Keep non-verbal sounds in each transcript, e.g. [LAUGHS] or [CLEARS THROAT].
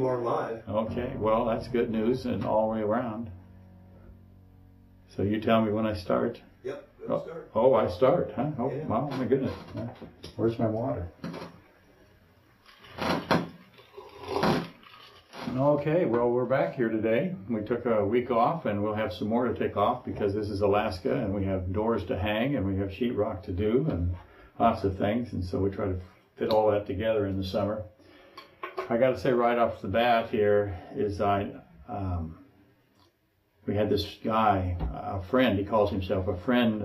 you are live. Okay, well, that's good news and all the way around. So you tell me when I start? Yep, go oh, start. Oh, I start, huh? Oh, Yeah. wow, my goodness. Where's my water? Okay, well, we're back here today. We took a week off and we'll have some more to take off because this is Alaska and we have doors to hang and we have sheetrock to do and lots of things. And so we try to fit all that together in the summer. I got to say right off the bat here is I, um, we had this guy, a friend, he calls himself a friend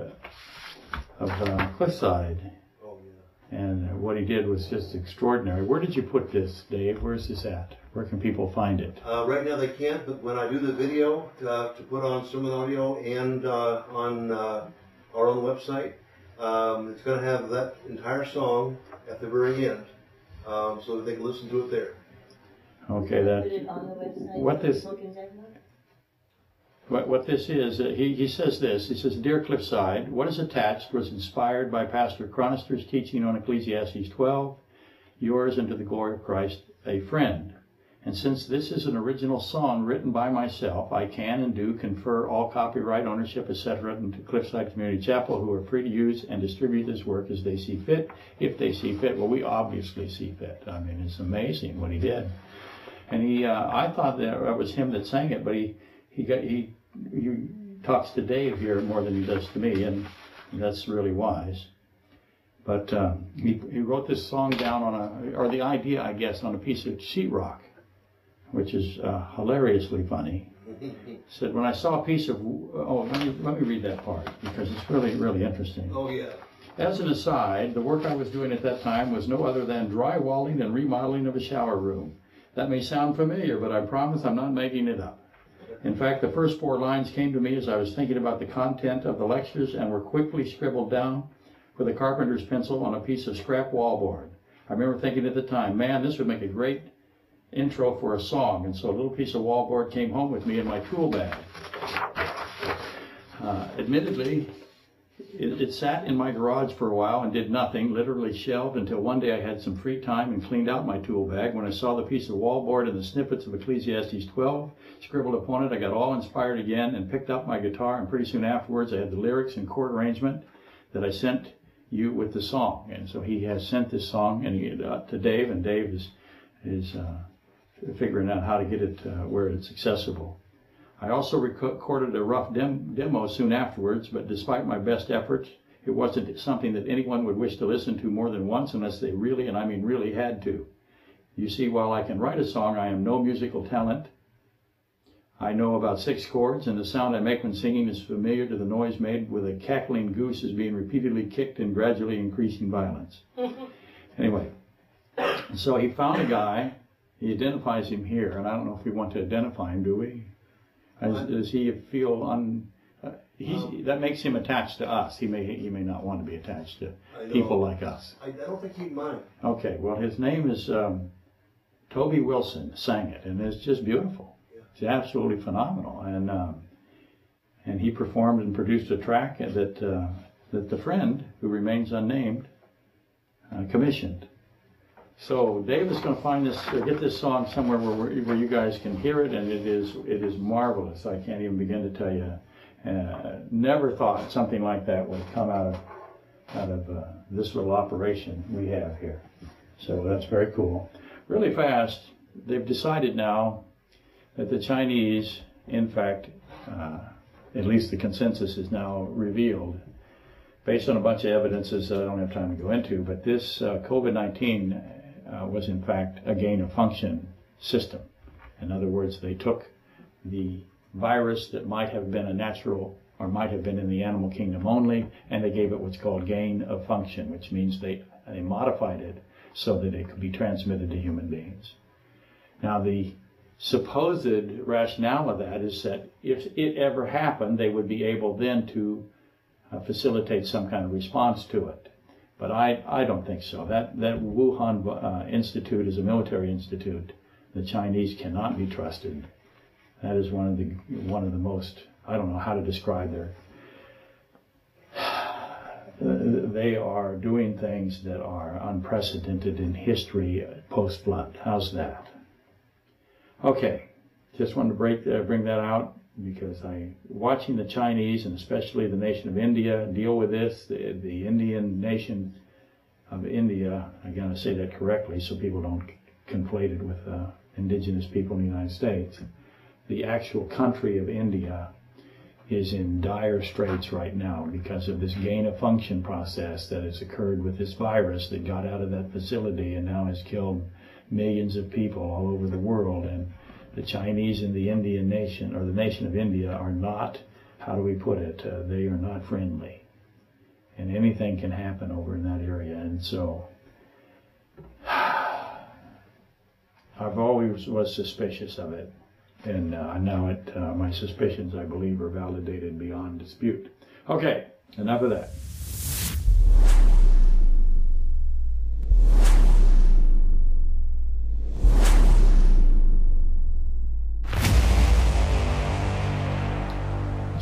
of uh, Cliffside. Oh, yeah. And what he did was just extraordinary. Where did you put this, Dave? Where's this at? Where can people find it? Uh, right now they can't, but when I do the video uh, to put on Sermon Audio and uh, on uh, our own website, um, it's going to have that entire song at the very end, um, so that they can listen to it there. Okay, Put that it on the website. What is- Look in there, look. what, what this is. Uh, he, he says this. He says, "Dear Cliffside, what is attached was inspired by Pastor Chronister's teaching on Ecclesiastes 12. Yours unto the glory of Christ, a friend." And since this is an original song written by myself, I can and do confer all copyright ownership, etc., into Cliffside Community Chapel, who are free to use and distribute this work as they see fit, if they see fit. Well, we obviously see fit. I mean, it's amazing what he did. And he, uh, I thought that it was him that sang it, but he, he got, he, he talks to Dave here more than he does to me, and that's really wise. But um, he, he wrote this song down on a, or the idea, I guess, on a piece of sheetrock, which is uh, hilariously funny. [LAUGHS] Said, when I saw a piece of, oh, let me, let me read that part because it's really, really interesting. Oh, yeah. As an aside, the work I was doing at that time was no other than drywalling and remodeling of a shower room. That may sound familiar, but I promise I'm not making it up. In fact, the first four lines came to me as I was thinking about the content of the lectures and were quickly scribbled down with a carpenter's pencil on a piece of scrap wallboard. I remember thinking at the time, man, this would make a great intro for a song. And so a little piece of wallboard came home with me in my tool bag. Uh, admittedly, it, it sat in my garage for a while and did nothing, literally shelved until one day I had some free time and cleaned out my tool bag. When I saw the piece of wallboard and the snippets of Ecclesiastes 12 scribbled upon it, I got all inspired again and picked up my guitar. And pretty soon afterwards, I had the lyrics and chord arrangement that I sent you with the song. And so he has sent this song and he, uh, to Dave, and Dave is is uh, figuring out how to get it uh, where it's accessible. I also recorded a rough dem- demo soon afterwards, but despite my best efforts, it wasn't something that anyone would wish to listen to more than once unless they really, and I mean really, had to. You see, while I can write a song, I am no musical talent. I know about six chords, and the sound I make when singing is familiar to the noise made with a cackling goose is being repeatedly kicked in gradually increasing violence. [LAUGHS] anyway, so he found a guy. He identifies him here, and I don't know if we want to identify him, do we? Does, does he feel un? Uh, he's, that makes him attached to us. He may he may not want to be attached to people like us. I, I don't think he'd mind. Okay, well his name is um, Toby Wilson. Sang it, and it's just beautiful. It's absolutely phenomenal, and um, and he performed and produced a track that uh, that the friend who remains unnamed uh, commissioned. So Dave is going to find this, uh, get this song somewhere where, where you guys can hear it, and it is it is marvelous. I can't even begin to tell you. Uh, never thought something like that would come out of out of uh, this little operation we have here. So that's very cool. Really fast, they've decided now that the Chinese, in fact, uh, at least the consensus is now revealed, based on a bunch of evidences that I don't have time to go into, but this uh, COVID 19 uh, was in fact a gain of function system. In other words, they took the virus that might have been a natural or might have been in the animal kingdom only, and they gave it what's called gain of function, which means they, they modified it so that it could be transmitted to human beings. Now, the supposed rationale of that is that if it ever happened, they would be able then to uh, facilitate some kind of response to it. But I, I don't think so. That, that Wuhan uh, Institute is a military institute. The Chinese cannot be trusted. That is one of the one of the most I don't know how to describe their. [SIGHS] They are doing things that are unprecedented in history post flood. How's that? Okay, just wanted to break uh, bring that out because I watching the Chinese and especially the nation of India deal with this. The, the Indian nation of India, I gotta say that correctly so people don't conflate it with uh, indigenous people in the United States. The actual country of India is in dire straits right now because of this gain of function process that has occurred with this virus that got out of that facility and now has killed millions of people all over the world. And the Chinese and the Indian nation, or the nation of India, are not, how do we put it, uh, they are not friendly. And anything can happen over in that area. And so, [SIGHS] I've always was suspicious of it. And uh, now it, uh, my suspicions, I believe, are validated beyond dispute. Okay, enough of that.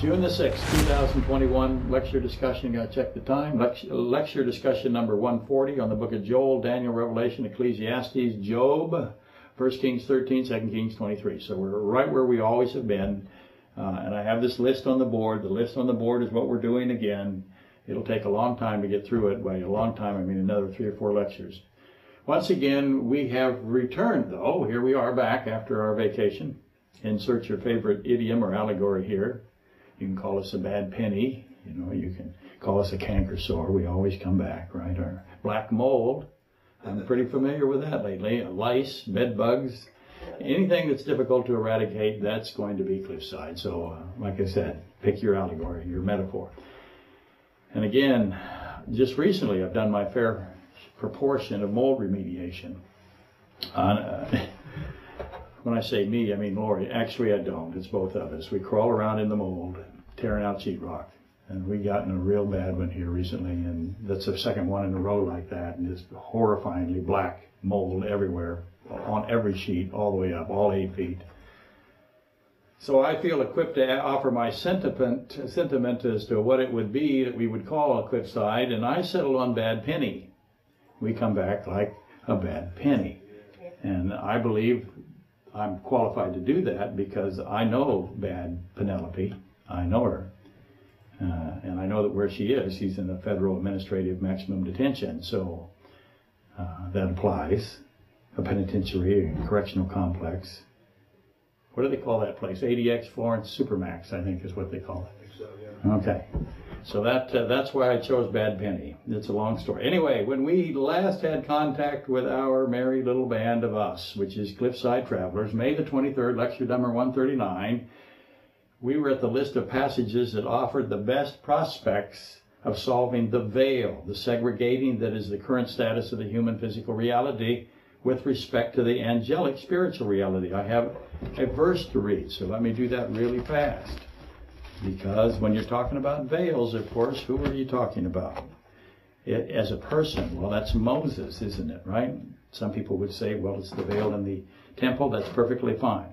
June the 6th, 2021, lecture discussion, gotta check the time. Lecture, lecture discussion number 140 on the book of Joel, Daniel, Revelation, Ecclesiastes, Job, 1 Kings 13, 2 Kings 23. So we're right where we always have been. Uh, and I have this list on the board. The list on the board is what we're doing again. It'll take a long time to get through it. By a long time, I mean another three or four lectures. Once again, we have returned, though. Here we are back after our vacation. Insert your favorite idiom or allegory here. You can call us a bad penny. You know, you can call us a canker sore. We always come back, right? Or black mold. I'm pretty familiar with that lately. Lice, bed bugs, anything that's difficult to eradicate, that's going to be cliffside. So, uh, like I said, pick your allegory, your metaphor. And again, just recently, I've done my fair proportion of mold remediation. Uh, [LAUGHS] when I say me, I mean Lori. Actually, I don't. It's both of us. We crawl around in the mold, tearing out sheetrock. And we got in a real bad one here recently, and that's the second one in a row like that, and just horrifyingly black mold everywhere, on every sheet, all the way up, all eight feet. So I feel equipped to offer my sentiment, sentiment as to what it would be that we would call a cliffside, and I settled on bad penny. We come back like a bad penny. And I believe I'm qualified to do that because I know bad Penelope. I know her. Uh, and I know that where she is, she's in the federal administrative maximum detention. So uh, that applies. A penitentiary, a correctional complex. What do they call that place? ADX Florence Supermax, I think is what they call it. So, yeah. Okay. So that uh, that's why I chose Bad Penny. It's a long story. Anyway, when we last had contact with our merry little band of us, which is Cliffside Travelers, May the 23rd, lecture number 139, we were at the list of passages that offered the best prospects of solving the veil, the segregating that is the current status of the human physical reality with respect to the angelic spiritual reality. I have a verse to read, so let me do that really fast. Because when you're talking about veils, of course, who are you talking about? It, as a person, well, that's Moses, isn't it, right? Some people would say, well, it's the veil in the temple. That's perfectly fine.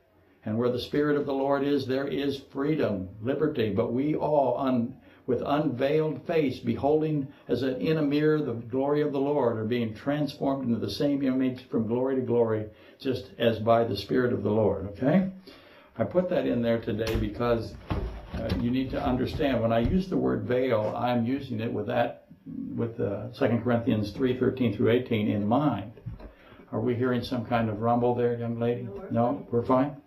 And where the Spirit of the Lord is, there is freedom, liberty. But we all, un, with unveiled face, beholding as in a mirror the glory of the Lord, are being transformed into the same image from glory to glory, just as by the Spirit of the Lord. Okay? I put that in there today because uh, you need to understand when I use the word veil, I'm using it with that, with uh, 2 Corinthians 3 13 through 18 in mind. Are we hearing some kind of rumble there, young lady? No, we're No, we're fine?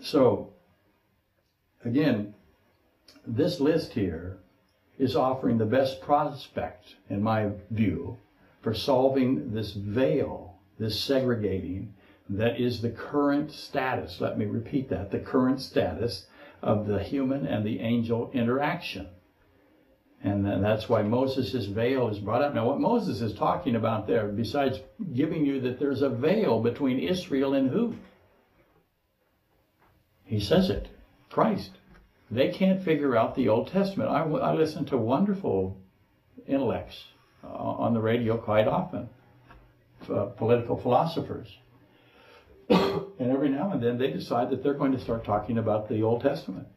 So, again, this list here is offering the best prospect, in my view, for solving this veil, this segregating, that is the current status. Let me repeat that the current status of the human and the angel interaction. And that's why Moses' veil is brought up. Now, what Moses is talking about there, besides giving you that there's a veil between Israel and who? He says it. Christ. They can't figure out the Old Testament. I, I listen to wonderful intellects uh, on the radio quite often, uh, political philosophers. [COUGHS] and every now and then they decide that they're going to start talking about the Old Testament.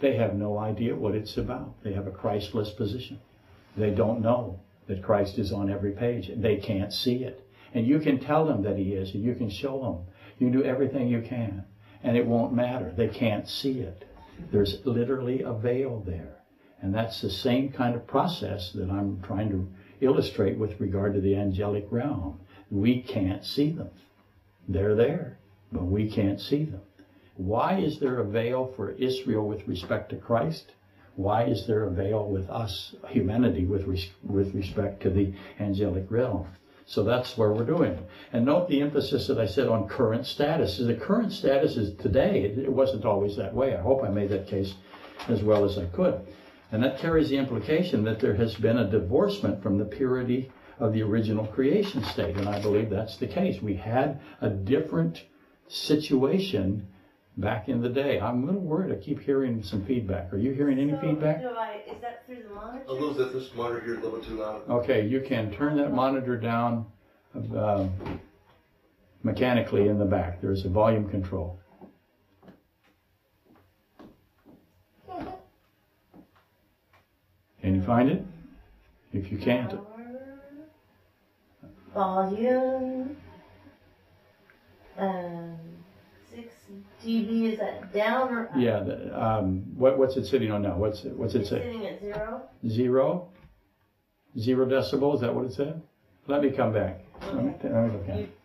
They have no idea what it's about. They have a Christless position. They don't know that Christ is on every page. They can't see it. And you can tell them that He is, and you can show them. You do everything you can, and it won't matter. They can't see it. There's literally a veil there. And that's the same kind of process that I'm trying to illustrate with regard to the angelic realm. We can't see them. They're there, but we can't see them. Why is there a veil for Israel with respect to Christ? Why is there a veil with us, humanity, with, res- with respect to the angelic realm? So that's where we're doing. And note the emphasis that I said on current status. The current status is today. It, it wasn't always that way. I hope I made that case as well as I could. And that carries the implication that there has been a divorcement from the purity of the original creation state. And I believe that's the case. We had a different situation back in the day. I'm a little worried. I keep hearing some feedback. Are you hearing any So, feedback? Do I, is that through the monitor? A little bit, this monitor here is a little too loud. Okay, you can turn that monitor down um, mechanically in the back. There's a volume control. [LAUGHS] Can you find it? If you can't, Volume. Um, six dB, is that down or up? yeah. The, um, what, what's it sitting on now? What's it, what's it It's say? sitting at zero? Zero? Zero decibel? Is that what it said? Let me come back. Let me, let me look at it.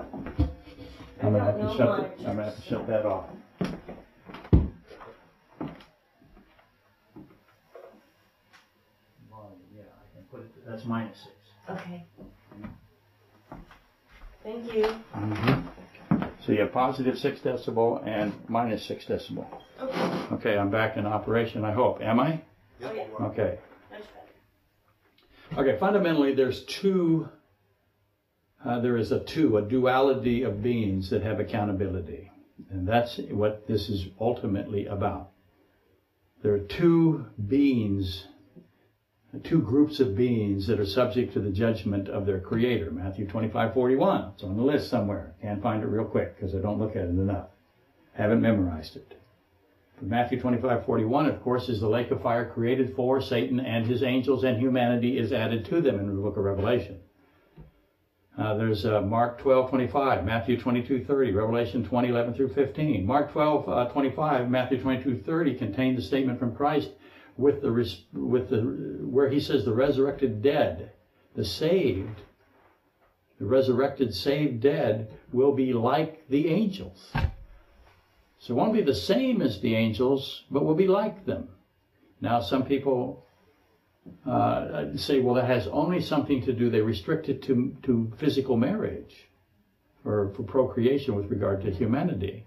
I I'm gonna don't have to know shut. The, I'm gonna have to shut that off. Yeah, I can put it. That's minus six. Okay. Thank you. So you have positive six decibel and minus six decibel. Okay, Okay, I'm back in operation. I hope. Am I? Yep, Oh, yeah. Okay. Okay. Fundamentally, there's two. Uh, there is a two, a duality of beings that have accountability, and that's what this is ultimately about. There are two beings, two groups of beings that are subject to the judgment of their Creator. Matthew 25, 41. It's on the list somewhere. Can't find it real quick because I don't look at it enough. Haven't memorized it. But Matthew 25, 41, of course, is the lake of fire created for Satan and his angels, and humanity is added to them in the book of Revelation. Uh, there's uh, Mark 12, 25, Matthew 22, 30, Revelation 20, 11 through 15. Mark 12, uh, 25, Matthew 22, 30 contain the statement from Christ with the, with the, where he says the resurrected dead, the saved, the resurrected saved dead will be like the angels. So it won't be the same as the angels, but will be like them. Now, some people uh, say, well, that has only something to do, they restrict it to, to physical marriage or for procreation with regard to humanity.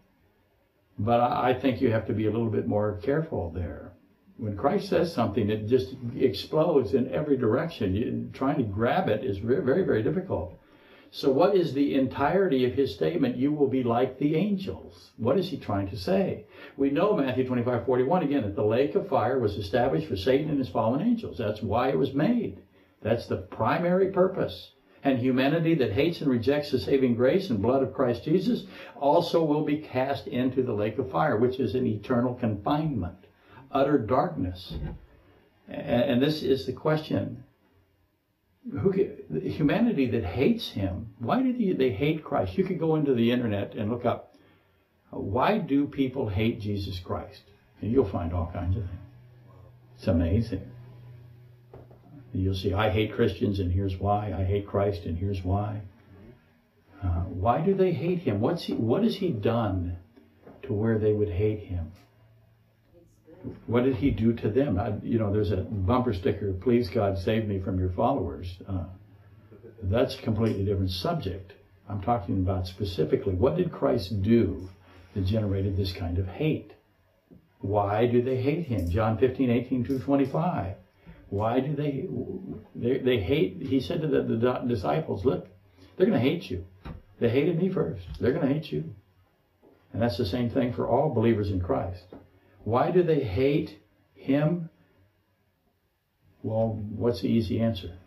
But I think you have to be a little bit more careful there. When Christ says something, it just explodes in every direction. You, trying to grab it is very, very, very difficult. So, what is the entirety of his statement? You will be like the angels. What is he trying to say? We know Matthew 25, 41 again, that the lake of fire was established for Satan and his fallen angels. That's why it was made. That's the primary purpose. And humanity that hates and rejects the saving grace and blood of Christ Jesus also will be cast into the lake of fire, which is an eternal confinement, utter darkness. And this is the question. Who humanity that hates him why do they, they hate christ? You could go into the internet and look up why do people hate jesus christ? And you'll find all kinds of things. It's amazing. You'll see i hate christians and here's why. I hate christ and here's why. Uh, why do they hate him? What's he what has he done to where they would hate him what did he do to them? I, you know, there's a bumper sticker, please God save me from your followers. Uh, that's a completely different subject. I'm talking about specifically what did Christ do that generated this kind of hate? Why do they hate him? John 15, 18 to 25. Why do they, they, they hate, he said to the, the disciples, look, they're going to hate you. They hated me first. They're going to hate you. And that's the same thing for all believers in Christ. Why do they hate him? Well, what's the easy answer?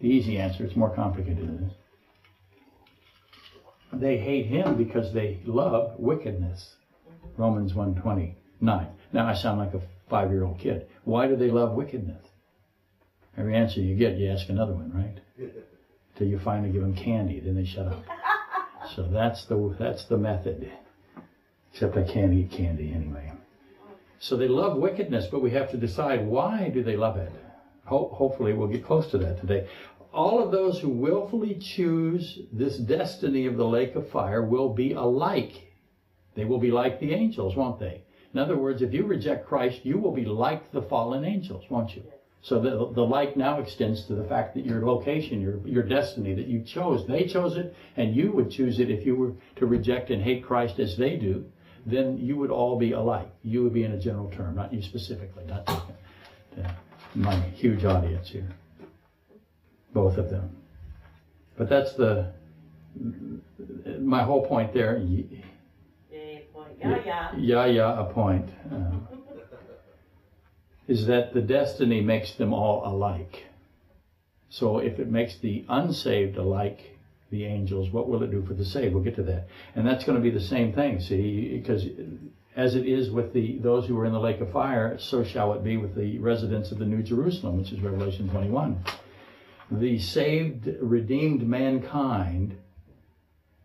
The easy answer, it's more complicated than this. They hate him because they love wickedness. Romans 129. Now I sound like a five year old kid. Why do they love wickedness? Every answer you get, you ask another one, right? Till you finally give them candy, then they shut up. So that's the that's the method. Except I can't eat candy anyway. So they love wickedness, but we have to decide why do they love it. Ho- hopefully, we'll get close to that today. All of those who willfully choose this destiny of the lake of fire will be alike. They will be like the angels, won't they? In other words, if you reject Christ, you will be like the fallen angels, won't you? So the, the like now extends to the fact that your location, your, your destiny that you chose, they chose it, and you would choose it if you were to reject and hate Christ as they do, then you would all be alike. You would be in a general term, not you specifically, not to, to my huge audience here. Both of them. But that's the, my whole point there. Yeah. Yeah, yeah. Yeah, a point. Uh, is that the destiny makes them all alike. So if it makes the unsaved alike the angels, what will it do for the saved? We'll get to that. And that's going to be the same thing, see, because as it is with the those who are in the lake of fire, so shall it be with the residents of the New Jerusalem, which is Revelation 21. The saved, redeemed mankind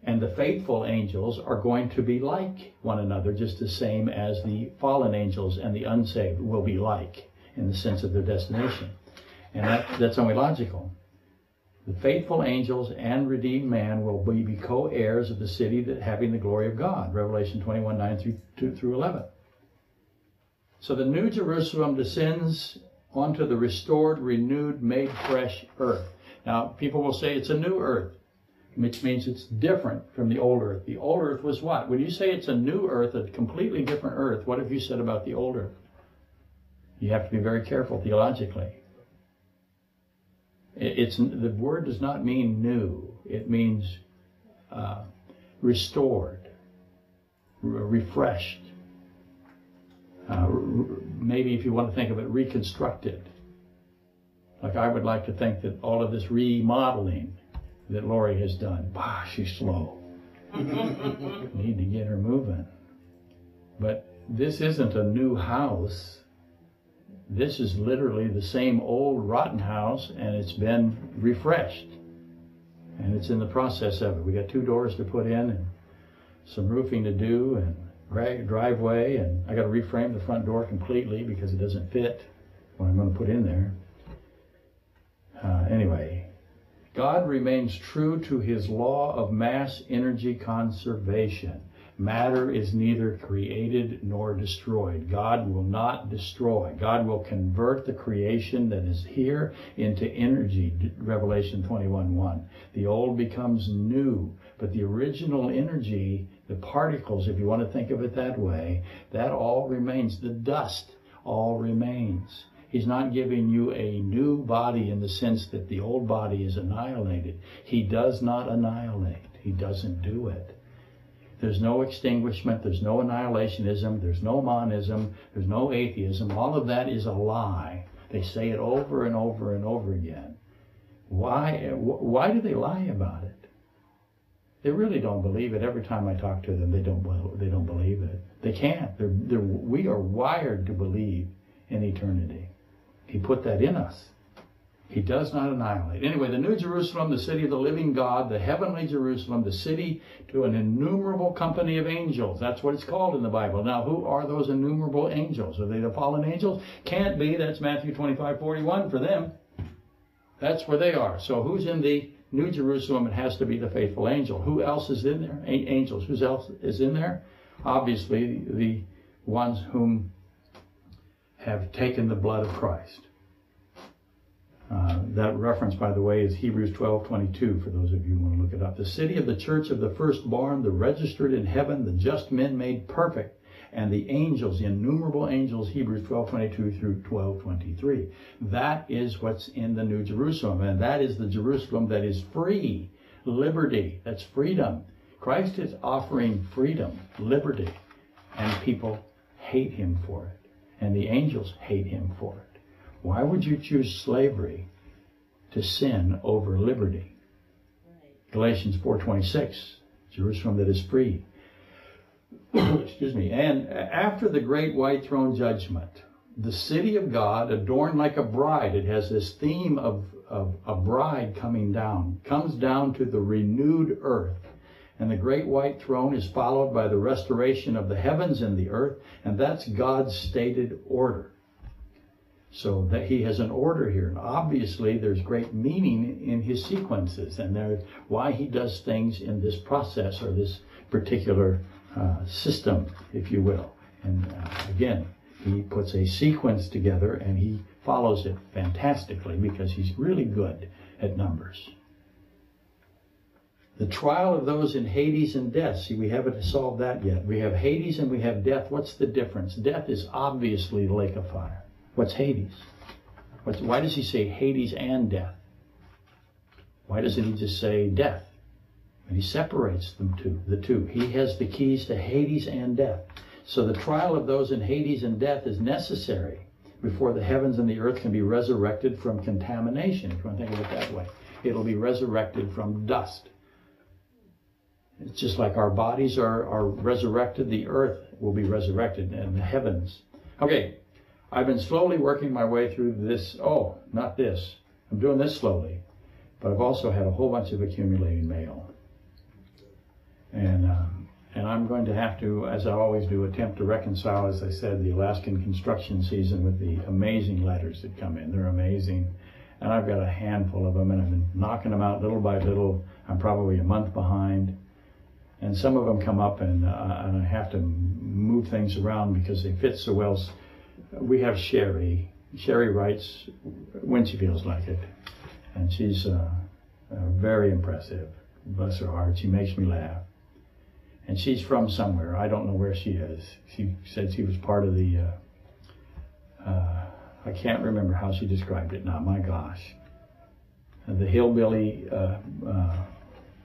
and the faithful angels are going to be like one another, just the same as the fallen angels and the unsaved will be like in the sense of their destination. And that, that's only logical. The faithful angels and redeemed man will be, be co-heirs of the city that having the glory of God. Revelation 21, 9 through, 2 through 11. So the new Jerusalem descends onto the restored, renewed, made fresh earth. Now, people will say it's a new earth which means it's different from the old earth. The old earth was what? When you say it's a new earth, a completely different earth, what have you said about the old earth? You have to be very careful theologically. It- It's the word does not mean new. It means uh, restored, re- refreshed. Uh, maybe if you want to think of it, reconstructed. Like I would like to think that all of this remodeling that Lori has done. Bah, she's slow. [LAUGHS] Need to get her moving. But this isn't a new house. This is literally the same old rotten house, and it's been refreshed. And it's in the process of it. We got two doors to put in, and some roofing to do, and driveway, and I got to reframe the front door completely because it doesn't fit what I'm going to put in there. Uh, anyway, God remains true to his law of mass energy conservation. Matter is neither created nor destroyed. God will not destroy. God will convert the creation that is here into energy. Revelation 21:1. The old becomes new, but the original energy, the particles, if you want to think of it that way, that all remains. The dust all remains. He's not giving you a new body in the sense that the old body is annihilated. He does not annihilate. He doesn't do it. There's no extinguishment. There's no annihilationism. There's no monism. There's no atheism. All of that is a lie. They say it over and over and over again. Why, why do they lie about it? They really don't believe it. Every time I talk to them, they don't, they don't believe it. They can't. They're, they're, we are wired to believe in eternity. He put that in us. He does not annihilate. Anyway, the New Jerusalem, the city of the living God, the heavenly Jerusalem, the city to an innumerable company of angels. That's what it's called in the Bible. Now, who are those innumerable angels? Are they the fallen angels? Can't be. That's Matthew 25, 41 for them. That's where they are. So who's in the New Jerusalem? It has to be the faithful angel. Who else is in there? A- angels. Who else is in there? Obviously, the ones whom have taken the blood of Christ. Uh, that reference, by the way, is Hebrews 12 22, for those of you who want to look it up. The city of the church of the firstborn, the registered in heaven, the just men made perfect, and the angels, the innumerable angels, Hebrews 12 22 through 12 23. That is what's in the New Jerusalem, and that is the Jerusalem that is free, liberty, that's freedom. Christ is offering freedom, liberty, and people hate him for it. And the angels hate him for it. Why would you choose slavery to sin over liberty? Galatians 4:26, Jerusalem that is free. [CLEARS THROAT] Excuse me. And after the great white throne judgment, the city of God, adorned like a bride, it has this theme of, of a bride coming down, comes down to the renewed earth. And the great white throne is followed by the restoration of the heavens and the earth, and that's God's stated order. So that he has an order here. And obviously there's great meaning in his sequences and there why he does things in this process or this particular uh, system, if you will. And uh, again, he puts a sequence together and he follows it fantastically because he's really good at numbers. The trial of those in Hades and death. See, we haven't solved that yet. We have Hades and we have death. What's the difference? Death is obviously the lake of fire. What's Hades? What's, why does he say Hades and death? Why doesn't he just say death? And he separates them two, the two. He has the keys to Hades and death. So the trial of those in Hades and death is necessary before the heavens and the earth can be resurrected from contamination, if you want to think of it that way. It'll be resurrected from dust. It's just like our bodies are, are resurrected, the earth will be resurrected and the heavens. Okay, I've been slowly working my way through this. Oh, not this. I'm doing this slowly. But I've also had a whole bunch of accumulating mail. And, um, and I'm going to have to, as I always do, attempt to reconcile, as I said, the Alaskan construction season with the amazing letters that come in. They're amazing. And I've got a handful of them, and I've been knocking them out little by little. I'm probably a month behind. And some of them come up, and, uh, and I have to move things around because they fit so well. We have Sherry. Sherry writes when she feels like it. And she's uh, uh, very impressive. Bless her heart. She makes me laugh and she's from somewhere. I don't know where she is. She said she was part of the. Uh, uh, I can't remember how she described it now. My gosh, the hillbilly. Uh, uh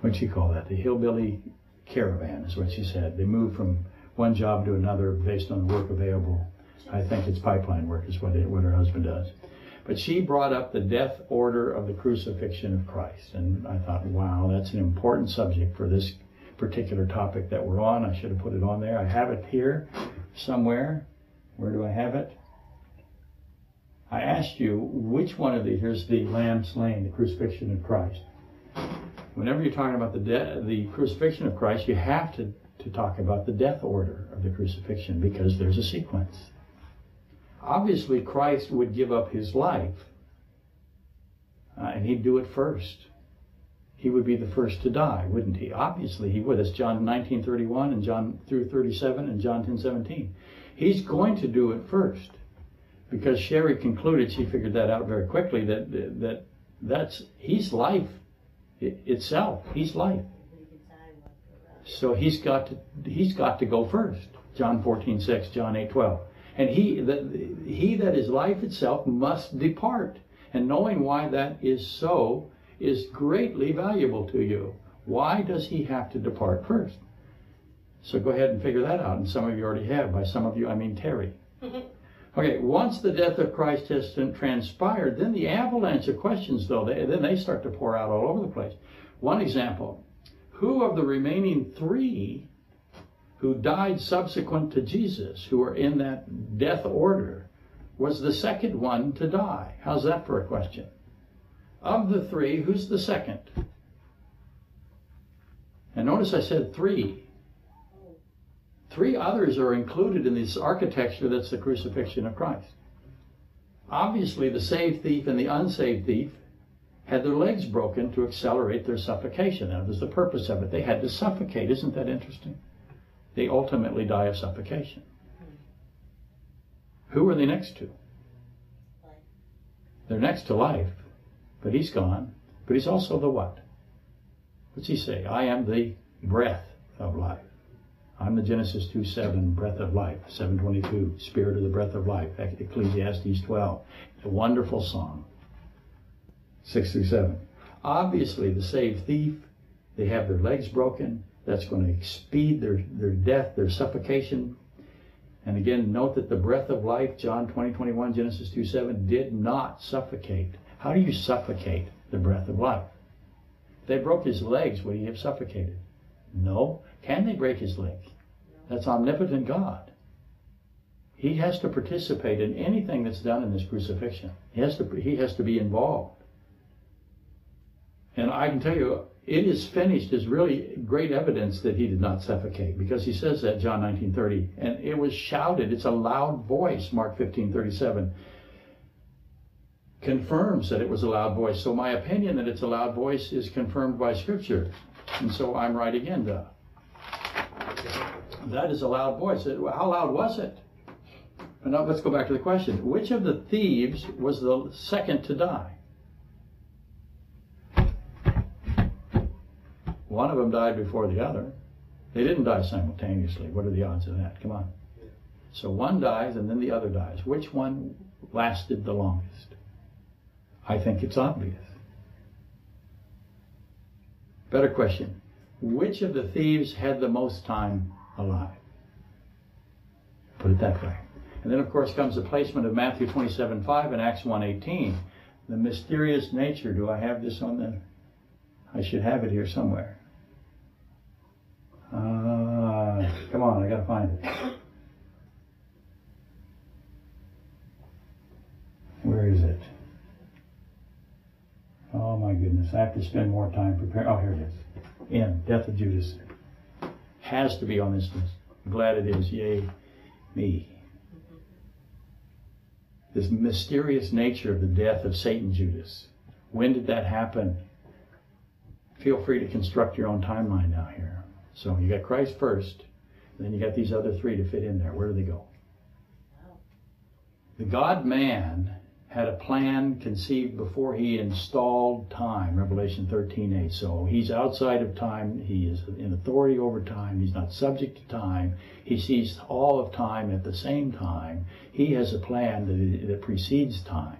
what'd she call that? The hillbilly caravan is what she said. They moved from one job to another based on the work available. I think it's pipeline work is what it, what her husband does. But she brought up the death order of the crucifixion of Christ, and I thought, wow, that's an important subject for this particular topic that we're on. I should have put it on there. I have it here somewhere. Where do I have it? I asked you which one of these, here's the lamb slain, the crucifixion of Christ. Whenever you're talking about the, de- the crucifixion of Christ, you have to, to talk about the death order of the crucifixion because there's a sequence. Obviously, Christ would give up his life, uh, and he'd do it first he would be the first to die, wouldn't he? Obviously he would. That's John 19:31 and John through 37 and John 10:17. He's going to do it first. Because Sherry concluded, she figured that out very quickly that that that's he's life itself. He's life. So he's got to he's got to go first. John 14:6, John 8:12. And he that he that is life itself must depart. And knowing why that is so, is greatly valuable to you. Why does he have to depart first? So go ahead and figure that out. And some of you already have. By some of you, I mean Terry. [LAUGHS] okay, once the death of Christ has transpired, then the avalanche of questions, though, they, then they start to pour out all over the place. One example who of the remaining three who died subsequent to Jesus, who were in that death order, was the second one to die? How's that for a question? Of the three, who's the second? And notice I said three. Three others are included in this architecture that's the crucifixion of Christ. Obviously, the saved thief and the unsaved thief had their legs broken to accelerate their suffocation. That was the purpose of it. They had to suffocate. Isn't that interesting? They ultimately die of suffocation. Who are they next to? They're next to life. But he's gone. But he's also the what? What's he say? I am the breath of life. I'm the Genesis 2 7, breath of life. 722, spirit of the breath of life. Ecclesiastes 12. A wonderful song. 6 through 7. Obviously, the saved thief, they have their legs broken, that's going to speed their, their death, their suffocation. And again, note that the breath of life, John 20, 21, Genesis 2, 7, did not suffocate. How do you suffocate the breath of life? If they broke his legs, would he have suffocated? No. Can they break his legs? That's omnipotent God. He has to participate in anything that's done in this crucifixion. He has to, he has to be involved. And I can tell you, it is finished is really great evidence that he did not suffocate because he says that John 19:30 and it was shouted it's a loud voice Mark 15:37 confirms that it was a loud voice. So my opinion that it's a loud voice is confirmed by scripture. And so I'm right again duh. that is a loud voice. How loud was it? And now let's go back to the question. Which of the thieves was the second to die One of them died before the other. They didn't die simultaneously. What are the odds of that? Come on. So one dies and then the other dies. Which one lasted the longest? I think it's obvious. Better question. Which of the thieves had the most time alive? Put it that way. And then, of course, comes the placement of Matthew 27 5 and Acts 1 18. The mysterious nature. Do I have this on the. I should have it here somewhere. Uh, come on, I gotta find it. Where is it? Oh my goodness, I have to spend more time preparing. Oh, here it is. In Death of Judas. Has to be on this list. I'm glad it is. Yay, me. This mysterious nature of the death of Satan Judas. When did that happen? Feel free to construct your own timeline now here. So you got Christ first, then you got these other three to fit in there. Where do they go? The God man had a plan conceived before he installed time, Revelation 13 8. So he's outside of time. He is in authority over time. He's not subject to time. He sees all of time at the same time. He has a plan that, that precedes time.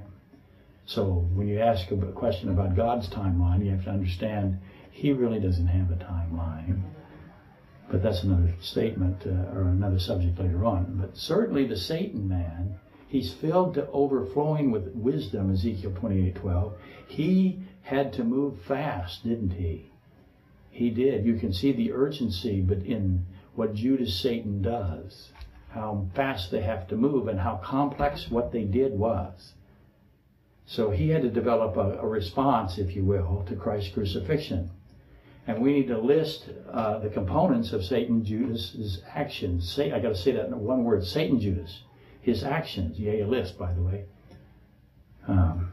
So when you ask a question about God's timeline, you have to understand he really doesn't have a timeline. But that's another statement uh, or another subject later on. But certainly the Satan man, he's filled to overflowing with wisdom, Ezekiel 28:12. He had to move fast, didn't he? He did. You can see the urgency, but in what Judas Satan does, how fast they have to move, and how complex what they did was. So he had to develop a, a response, if you will, to Christ's crucifixion. And we need to list uh, the components of Satan Judas's actions. Say, I got to say that in one word: Satan Judas, his actions. Yeah, a list, by the way. Um,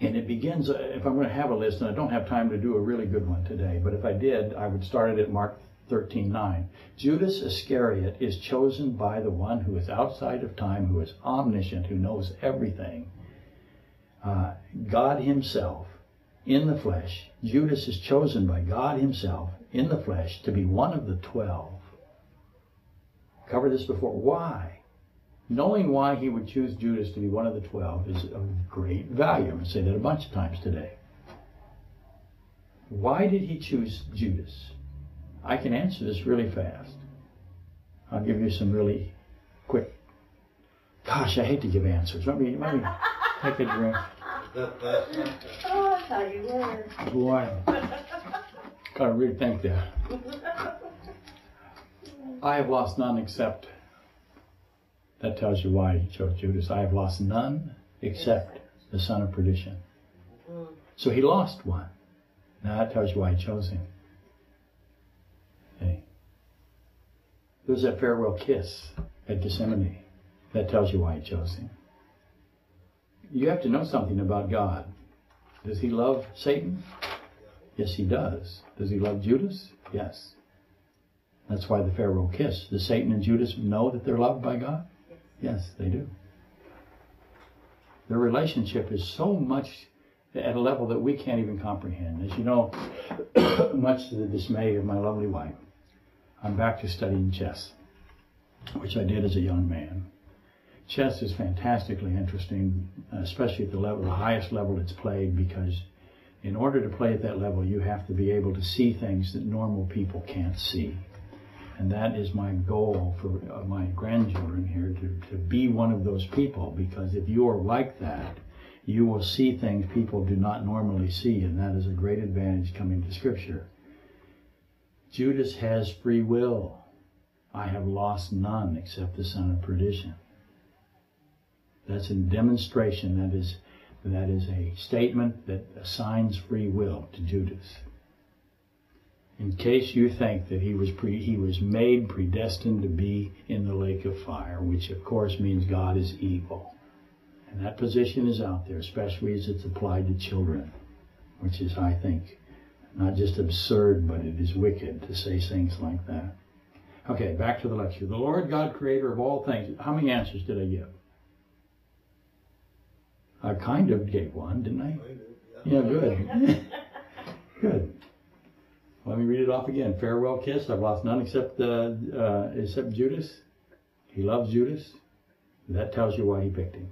and it begins. Uh, if I'm going to have a list, and I don't have time to do a really good one today, but if I did, I would start it at Mark 13:9. Judas Iscariot is chosen by the one who is outside of time, who is omniscient, who knows everything. Uh, God Himself in the flesh. Judas is chosen by God Himself in the flesh to be one of the twelve. Cover this before. Why? Knowing why He would choose Judas to be one of the twelve is of great value. I'm going to say that a bunch of times today. Why did He choose Judas? I can answer this really fast. I'll give you some really quick. Gosh, I hate to give answers. Let me, let me [LAUGHS] take a drink. [LAUGHS] Thought you were. Boy, gotta rethink that. I have lost none except. That tells you why he chose Judas. I have lost none except the son of perdition. So he lost one. Now that tells you why he chose him. Okay. There's that farewell kiss at Gethsemane. That tells you why he chose him. You have to know something about God. Does he love Satan? Yes, he does. Does he love Judas? Yes. That's why the Pharaoh kiss. Does Satan and Judas know that they're loved by God? Yes, they do. Their relationship is so much at a level that we can't even comprehend. As you know, [COUGHS] much to the dismay of my lovely wife, I'm back to studying chess, which I did as a young man. Chess is fantastically interesting, especially at the level, the highest level it's played, because In order to play at that level, you have to be able to see things that normal people can't see. And that is my goal for my grandchildren here to, to be one of those people because if you are like that, you will see things people do not normally see, and that is a great advantage coming to Scripture. Judas has free will. I have lost none except the son of perdition. That's a demonstration. That is, that is a statement that assigns free will to Judas. In case you think that he was pre, he was made predestined to be in the lake of fire, which of course means God is evil. And that position is out there, especially as it's applied to children, which is, I think, not just absurd, but it is wicked to say things like that. Okay, back to the lecture. The Lord God, creator of all things. How many answers did I give? I kind of gave one, didn't I? Yeah, good. [LAUGHS] good. Let me read it off again. Farewell kiss. I've lost none except uh, uh, except Judas. He loves Judas. That tells you why he picked him.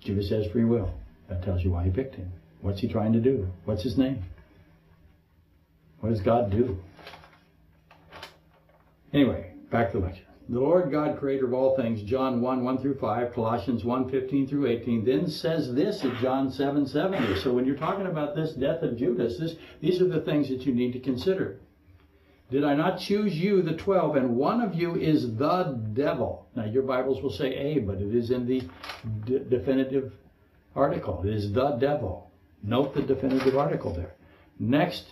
Judas has free will. That tells you why he picked him. What's he trying to do? What's his name? What does God do? Anyway, back to the lecture. The Lord God, creator of all things, John 1, 1 through 5, Colossians 1, 15 through 18, then says this in John 7, 70. So when you're talking about this death of Judas, this, these are the things that you need to consider. Did I not choose you, the twelve, and one of you is the devil? Now, your Bibles will say a, but it is in the definitive article. It is the devil. Note the definitive article there. Next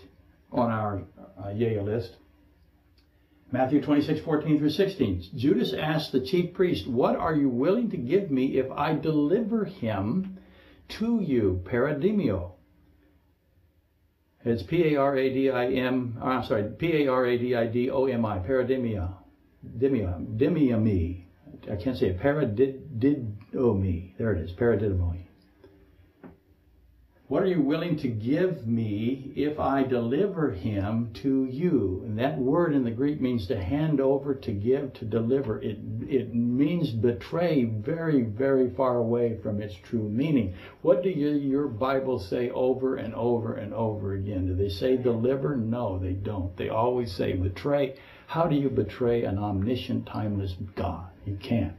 on our uh, Yale list, Matthew 26, 14 through 16. Judas asked the chief priest, What are you willing to give me if I deliver him to you? Parademio. It's P A R A D I M, oh, I'm sorry, P A R A D I D O M I, parademia. Demia, demiami. I can't say it. Paradidomi. There it is, paradidomi. What are you willing to give me if I deliver him to you? And that word in the Greek means to hand over, to give, to deliver. It, it means betray very, very far away from its true meaning. What do you, your Bibles say over and over and over again? Do they say deliver? No, they don't. They always say betray. How do you betray an omniscient, timeless God? You can't.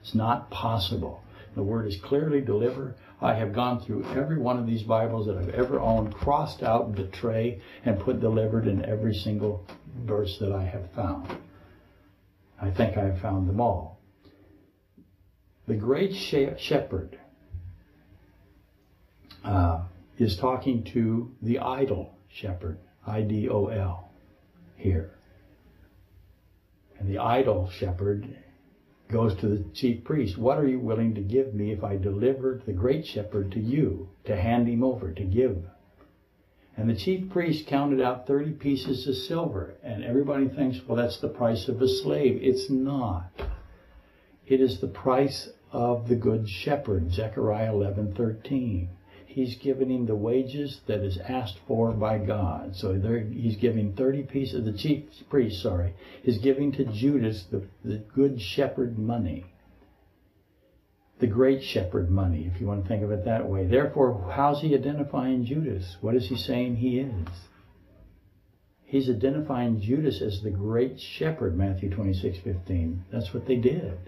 It's not possible. The word is clearly deliver. I have gone through every one of these Bibles that I've ever owned, crossed out betray, and put delivered in every single verse that I have found. I think I have found them all. The great shepherd uh, is talking to the idol shepherd, I D O L, here. And the idol shepherd goes to the chief priest, What are you willing to give me if I deliver the great shepherd to you, to hand him over, to give? And the chief priest counted out 30 pieces of silver. And everybody thinks, well, that's the price of a slave. It's not. It is the price of the good shepherd, Zechariah 11:13. He's giving him the wages that is asked for by God. So he's giving 30 pieces, of the chief priest, sorry, is giving to Judas the, the good shepherd money. The great shepherd money, if you want to think of it that way. Therefore, how's he identifying Judas? What is he saying he is? He's identifying Judas as the great shepherd, Matthew 26, 15. That's what they did.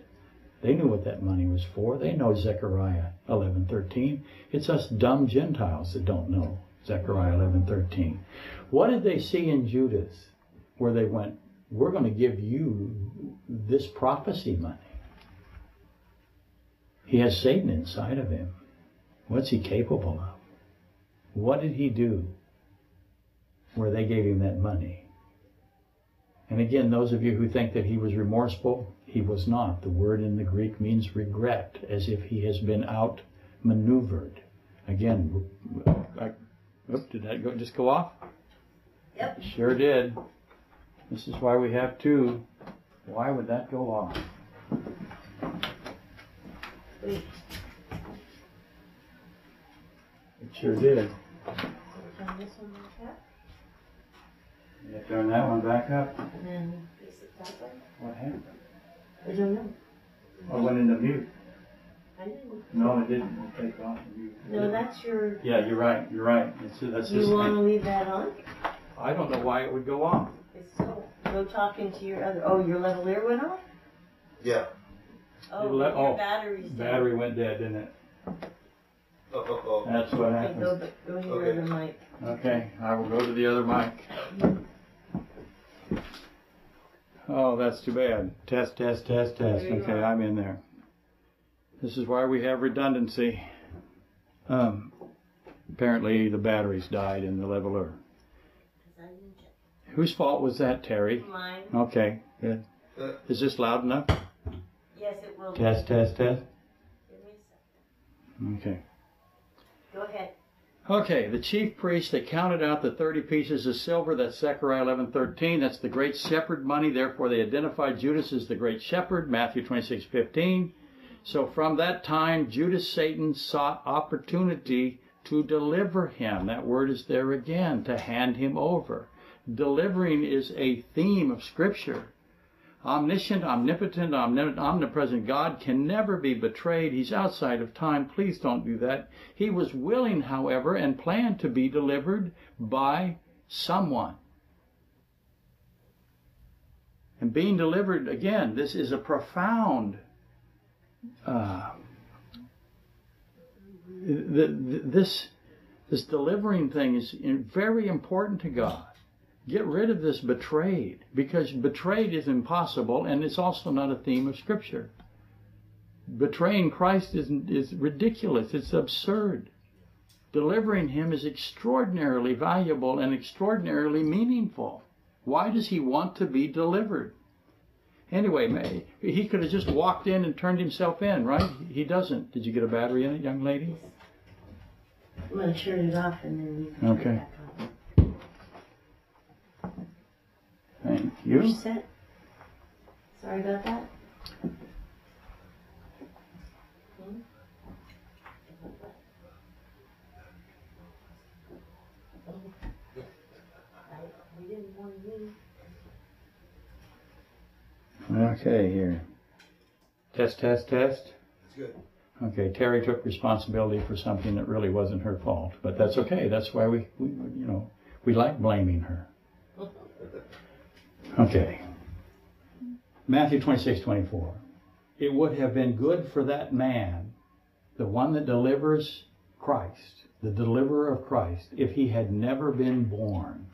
They knew what that money was for. They know Zechariah 11:13. It's us dumb Gentiles that don't know Zechariah 11:13. What did they see in Judas where they went, "We're going to give you this prophecy money"? He has Satan inside of him. What's he capable of? What did he do where they gave him that money? And again, those of you who think that he was remorseful, he was not. The word in the Greek means regret, as if he has been outmaneuvered. Again, I, oop, did that go, just go off? Yep. Sure did. This is why we have two. Why would that go off? It sure did. so we turn this one back up, You turn that one back up. and then face the top one? What happened? I don't know. I went into mute. I didn't. No, it didn't take off. You- No, that's your, Yeah, you're right, you're right. It's, that's you just, wanna leave that on? I don't know why it would go off. It's still, go talking to your other, oh, your lavalier went off? Yeah. Oh, You let- your oh, battery's dead. Battery went dead, didn't it? Oh, oh, oh. That's what Okay, happened. go, go to your Okay. other mic. Okay, I will go to the other mic. Oh, that's too bad. Test, test, test, test. Okay, are. I'm in there. This is why we have redundancy. Um, apparently the batteries died in the lavalier. 'Cause I didn't check. Whose fault was that, Terry? Mine, Okay, good. Uh, Is this loud enough? yes, it will. be. Test, test, test. Give me a second. Okay. Go ahead. Okay, the chief priest that counted out the 30 pieces of silver, that's Zechariah 11:13. That's the great shepherd money. Therefore, they identified Judas as the great shepherd, Matthew 26:15. So from that time, Judas Satan sought opportunity to deliver him. That word is there again, to hand him over. Delivering is a theme of Scripture. Omniscient, omnipotent, omnipresent God can never be betrayed. He's outside of time. Please don't do that. He was willing, however, and planned to be delivered by someone. And being delivered, again, this is a profound. Uh, this this delivering thing is very important to God. Get rid of this betrayed because betrayed is impossible and it's also not a theme of Scripture. Betraying Christ is, is ridiculous, it's absurd. Delivering him is extraordinarily valuable and extraordinarily meaningful. Why does he want to be delivered? Anyway, May, he could have just walked in and turned himself in, right? He doesn't. Did you get a battery in it, young lady? I'm gonna turn it off and then you can turn Okay. It back on. Thank You're set. Sorry about that. I, we didn't want you. Okay, here. Test, test, test. That's good. Okay, Terry took responsibility for something that really wasn't her fault, but that's okay. That's why we, we you know, we like blaming her. [LAUGHS] Okay. Matthew 26, 24. It would have been good for that man, the one that delivers Christ, the deliverer of Christ, if he had never been born.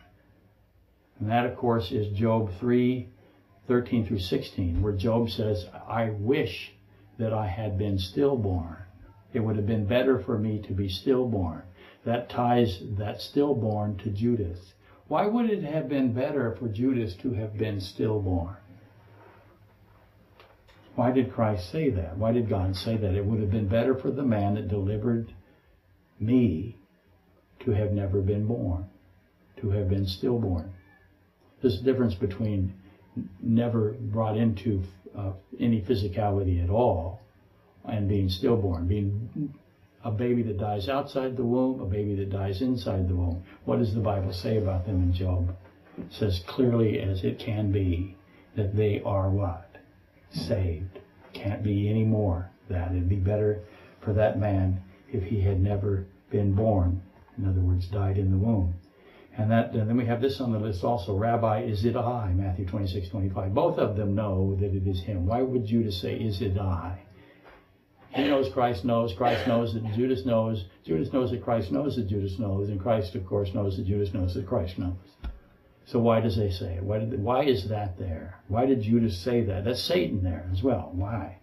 And that, of course, is Job 3, 13 through 16, where Job says, I wish that I had been stillborn. It would have been better for me to be stillborn. That ties that stillborn to Judas. Why would it have been better for Judas to have been stillborn? Why did Christ say that? Why did God say that? It would have been better for the man that delivered me to have never been born, to have been stillborn. A difference between never brought into uh, any physicality at all and being stillborn, being a baby that dies outside the womb, a baby that dies inside the womb. What does the Bible say about them in Job? It says clearly as it can be that they are what? Saved. Can't be any more that. It'd be better for that man if he had never been born. In other words, died in the womb. And that and then we have this on the list also. Rabbi, is it I? Matthew 26, 25. Both of them know that it is him. Why would Judas say, is it I? He knows Christ knows. Christ knows that Judas knows. Judas knows that Christ knows that Judas knows. And Christ, of course, knows that Judas knows that Christ knows. So why does they say it? Why, did, why is that there? Why did Judas say that? That's Satan there as well. Why?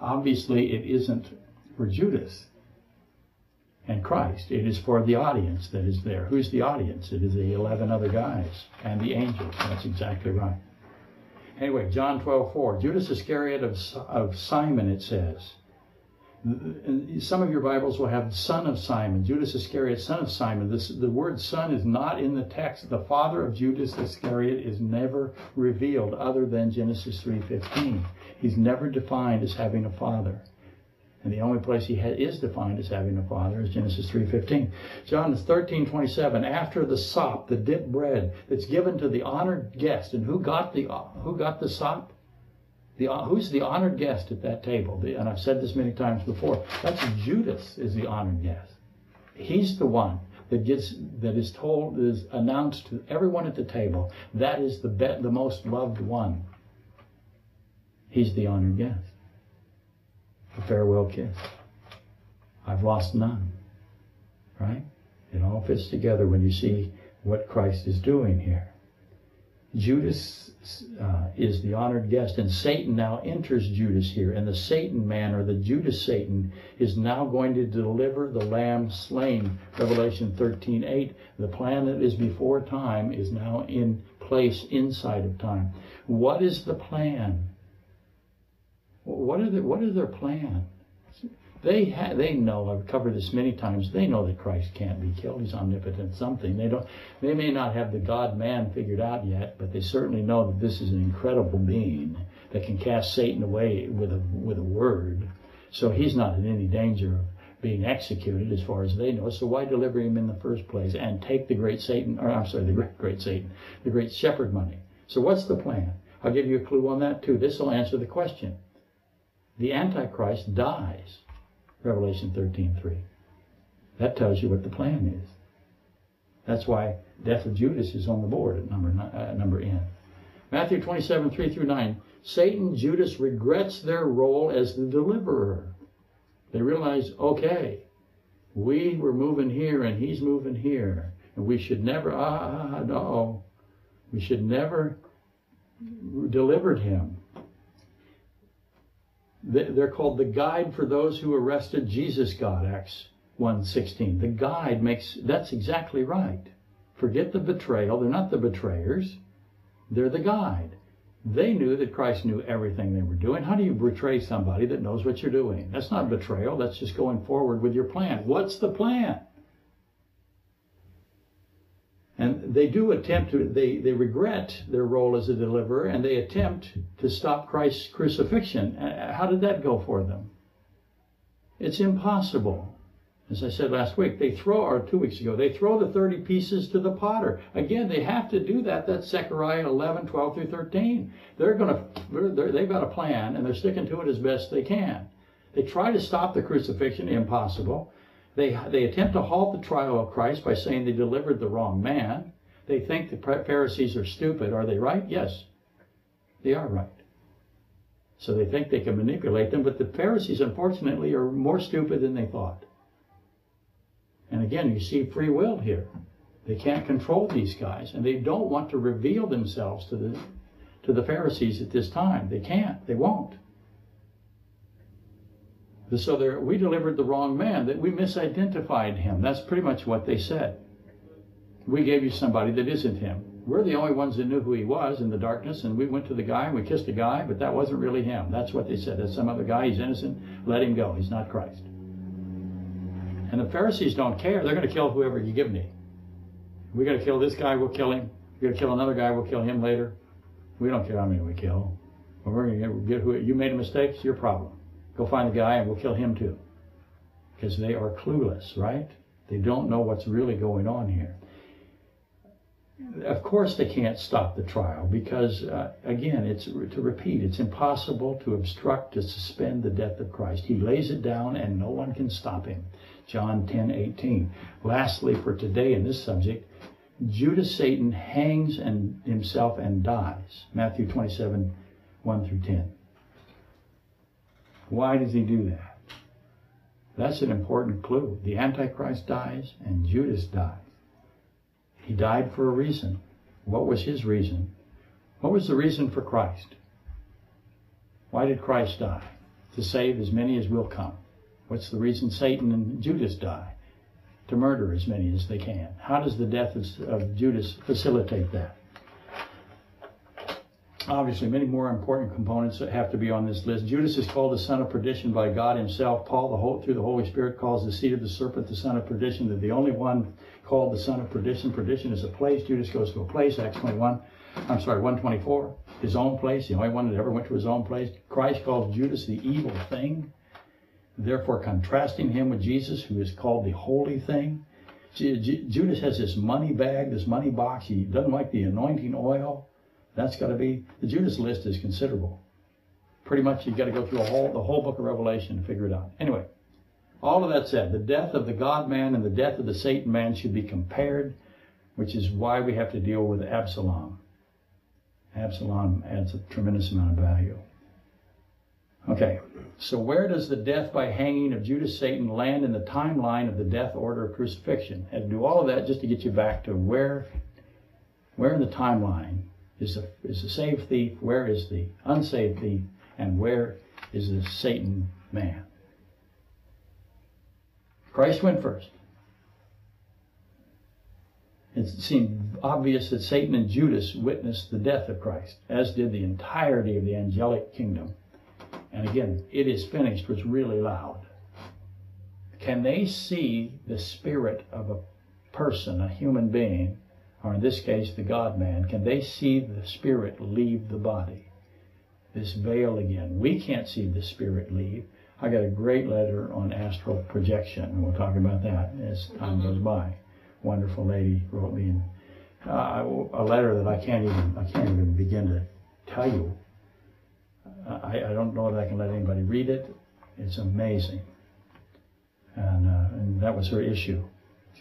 Obviously, it isn't for Judas and Christ. It is for the audience that is there. Who's the audience? It is the 11 other guys and the angels. That's exactly right. Anyway, John 12, 4. Judas Iscariot of, of Simon, it says. Some of your Bibles will have son of Simon, Judas Iscariot, son of Simon. This, the word son is not in the text. The father of Judas Iscariot is never revealed other than Genesis 3.15. He's never defined as having a father. And the only place he is defined as having a father is Genesis 3.15. John 13.27, after the sop, the dip bread that's given to the honored guest. And who got the, who got the sop? The, uh, who's the honored guest at that table? The, and I've said this many times before. That's Judas is the honored guest. He's the one that gets that is told is announced to everyone at the table. That is the the most loved one. He's the honored guest. A farewell kiss. I've lost none. Right? It all fits together when you see what Christ is doing here. Judas uh, is the honored guest, and Satan now enters Judas here. And the Satan man, or the Judas Satan, is now going to deliver the lamb slain. Revelation 13 8. The plan that is before time is now in place inside of time. What is the plan? What are the, what is their plan? They ha- they know. I've covered this many times. They know that Christ can't be killed. He's omnipotent. Something they don't. They may not have the God Man figured out yet, but they certainly know that this is an incredible being that can cast Satan away with a with a word. So he's not in any danger of being executed as far as they know. So why deliver him in the first place and take the great Satan? Or I'm sorry, the great great Satan, the great shepherd money. So what's the plan? I'll give you a clue on that too. This will answer the question. The Antichrist dies Revelation 13:3. That tells you what the plan is. That's why death of Judas is on the board at number uh, number n. Matthew 27, 3 through 9. Satan, Judas regrets their role as the deliverer. They realize, okay, we were moving here and he's moving here. And we should never, ah, no, we should never delivered him. They're called the guide for those who arrested Jesus God, Acts 1.16. The guide makes, that's exactly right. Forget the betrayal. They're not the betrayers. They're the guide. They knew that Christ knew everything they were doing. How do you betray somebody that knows what you're doing? That's not betrayal. That's just going forward with your plan. What's the plan? And they do attempt to, they, they regret their role as a deliverer and they attempt to stop Christ's crucifixion. Uh, uh, how did that go for them? It's impossible. As I said last week, they throw, or two weeks ago, they throw the 30 pieces to the potter. Again, they have to do that. That's Zechariah 11, 12 through 13. They're going to, they've got a plan and they're sticking to it as best they can. They try to stop the crucifixion, impossible. They, they attempt to halt the trial of Christ by saying they delivered the wrong man. They think the Pharisees are stupid. Are they right? Yes, they are right. So they think they can manipulate them, but the Pharisees, unfortunately, are more stupid than they thought. And again, you see free will here. They can't control these guys, and they don't want to reveal themselves to the to the Pharisees at this time. They can't. They won't. So there, we delivered the wrong man, that we misidentified him. That's pretty much what they said. We gave you somebody that isn't him. We're the only ones that knew who he was in the darkness, and we went to the guy and we kissed the guy, but that wasn't really him. That's what they said. That's some other guy. He's innocent. Let him go. He's not Christ. And the Pharisees don't care. They're going to kill whoever you give me. We're going to kill this guy, we'll kill him. We're going to kill another guy, we'll kill him later. We don't care how many we kill. We're going to get who you made a mistake, it's your problem. Go find the guy and we'll kill him too. Because they are clueless, right? They don't know what's really going on here. Of course, they can't stop the trial because, uh, again, it's to repeat, it's impossible to obstruct, to suspend the death of Christ. He lays it down and no one can stop him. John 10 18. Lastly, for today in this subject, Judas Satan hangs and himself and dies. Matthew 27 1 through 10. Why does he do that? That's an important clue. The Antichrist dies and Judas dies. He died for a reason. What was his reason? What was the reason for Christ? Why did Christ die? To save as many as will come. What's the reason Satan and Judas die? To murder as many as they can. How does the death of Judas facilitate that? Obviously many more important components that have to be on this list. Judas is called the son of perdition by God himself. Paul, the whole, through the Holy Spirit, calls the seed of the serpent the son of perdition. That the only one called the son of perdition. Perdition is a place. Judas goes to a place. Acts 21. I'm sorry, 124. His own place. The only one that ever went to his own place. Christ calls Judas the evil thing. Therefore, contrasting him with Jesus, who is called the holy thing. Judas has this money bag, this money box. He doesn't like the anointing oil. That's got to be, the Judas list is considerable. pretty much you've got to go through whole the whole book of Revelation to figure it out. Anyway, all of that said, the death of the God man and the death of the Satan man should be compared, which is why we have to deal with Absalom. Absalom adds a tremendous amount of value. Okay, so where does the death by hanging of Judas Satan land in the timeline of the death order of crucifixion? And do all of that just to get you back to where, where in the timeline is the is the saved thief, where is the unsaved thief, and where is the Satan man? Christ went first. It seemed obvious that Satan and Judas witnessed the death of Christ, as did the entirety of the angelic kingdom. And again, it is finished was really loud. Can they see the spirit of a person, a human being, or in this case, the God man? Can they see the spirit leave the body? This veil again. We can't see the spirit leave. I got a great letter on astral projection, and we'll talk about that as time goes by. Wonderful lady wrote me uh, a letter that I can't even I can't even begin to tell you. I, I don't know that I can let anybody read it. It's amazing, and, uh, and that was her issue.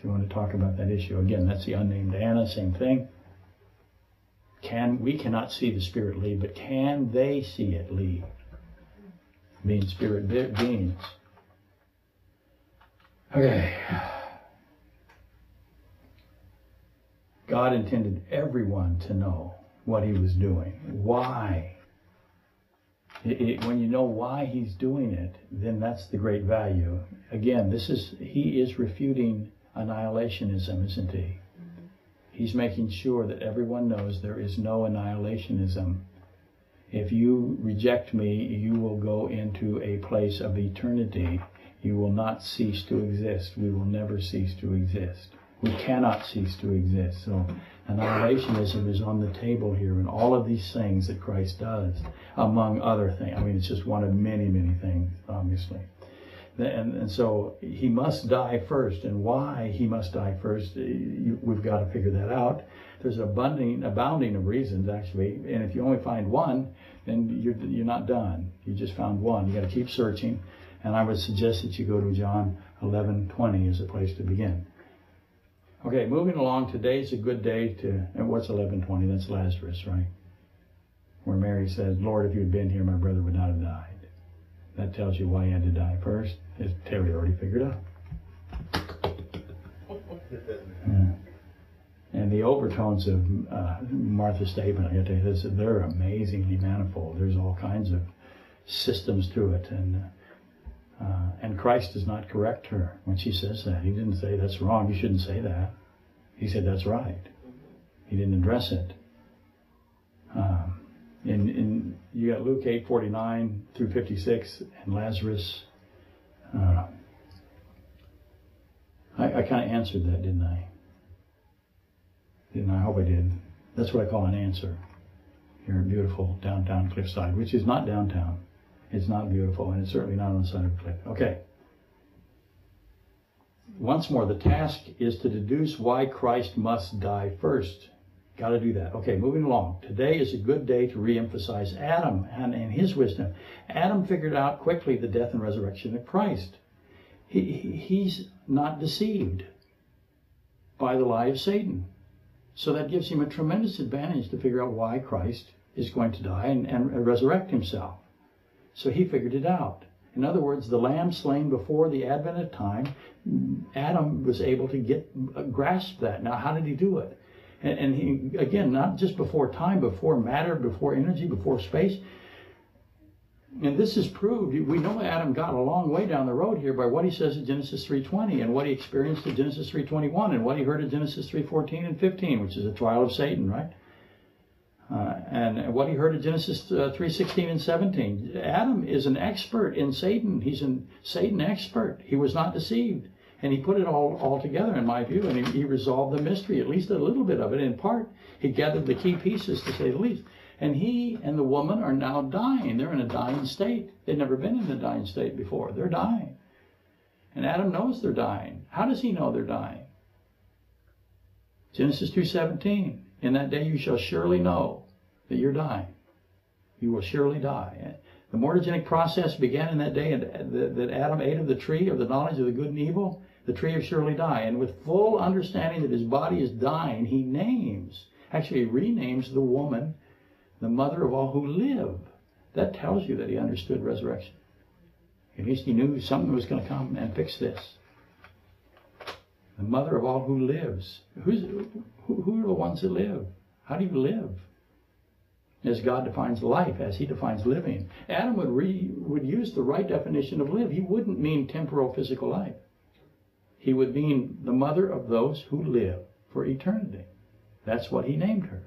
She want to talk about that issue again. That's the unnamed Anna. Same thing. Can we cannot see the spirit leave, but can they see it leave? Being spirit beings. Okay. God intended everyone to know what he was doing. Why? It, it, when you know why he's doing it, then that's the great value. Again, this is he is refuting annihilationism, isn't he? He's making sure that everyone knows there is no annihilationism. If you reject me, you will go into a place of eternity. You will not cease to exist. We will never cease to exist. We cannot cease to exist. So annihilationism is on the table here, and all of these things that Christ does, among other things. I mean, it's just one of many, many things, obviously. And, and so he must die first. And why he must die first, eh, you, we've got to figure that out. There's abounding, abounding of reasons, actually. And if you only find one, then you're, you're not done. You just found one. You got to keep searching. And I would suggest that you go to John 11:20 as a place to begin. Okay, moving along. Today's a good day to. And what's 11:20? That's Lazarus, right? Where Mary says, "Lord, if you had been here, my brother would not have died." That tells you why he had to die first. As Terry already figured out. [LAUGHS] Yeah. And the overtones of uh, Martha's statement, I got to tell you, they're amazingly manifold. There's all kinds of systems to it, and uh, and Christ does not correct her when she says that. He didn't say that's wrong. You shouldn't say that. He said that's right. He didn't address it. Um, in, in you got Luke eight forty nine through fifty six, and Lazarus. Uh, I, I kind of answered that, didn't I? Didn't I? I hope I did. That's what I call an answer. Here in beautiful downtown Cliffside, which is not downtown. It's not beautiful, and it's certainly not on the side of cliff. Okay. Once more, the task is to deduce why Christ must die first. Got to do that. Okay, moving along. Today is a good day to re-emphasize Adam and, and his wisdom. Adam figured out quickly the death and resurrection of Christ. He, he's not deceived by the lie of Satan. So that gives him a tremendous advantage to figure out why Christ is going to die and, and resurrect himself. So he figured it out. In other words, the lamb slain before the advent of time, Adam was able to get uh, grasp that. Now, how did he do it? And, and he again, not just before time, before matter, before energy, before space. And this is proved. We know Adam got a long way down the road here by what he says in Genesis 3:20 and what he experienced in Genesis 3:21 and what he heard in Genesis 3:14 and 15, which is the trial of Satan, right? Uh, and what he heard in Genesis uh, 3:16 and 17. Adam is an expert in Satan. He's a Satan expert. He was not deceived, and he put it all all together, in my view, and he, he resolved the mystery, at least a little bit of it. In part, he gathered the key pieces, to say the least. And he and the woman are now dying. They're in a dying state. They've never been in a dying state before. They're dying. And Adam knows they're dying. How does he know they're dying? Genesis 2:17. In that day you shall surely know that you're dying. You will surely die. The mortogenic process began in that day that Adam ate of the tree of the knowledge of the good and evil, the tree of surely die. And with full understanding that his body is dying, he names, actually renames the woman the mother of all who live. That tells you that he understood resurrection. At least he knew something was going to come and fix this. The mother of all who lives. Who's, who, who are the ones that live? How do you live? As God defines life, as He defines living. Adam would, re, would use the right definition of live. He wouldn't mean temporal physical life. He would mean the mother of those who live for eternity. That's what He named her.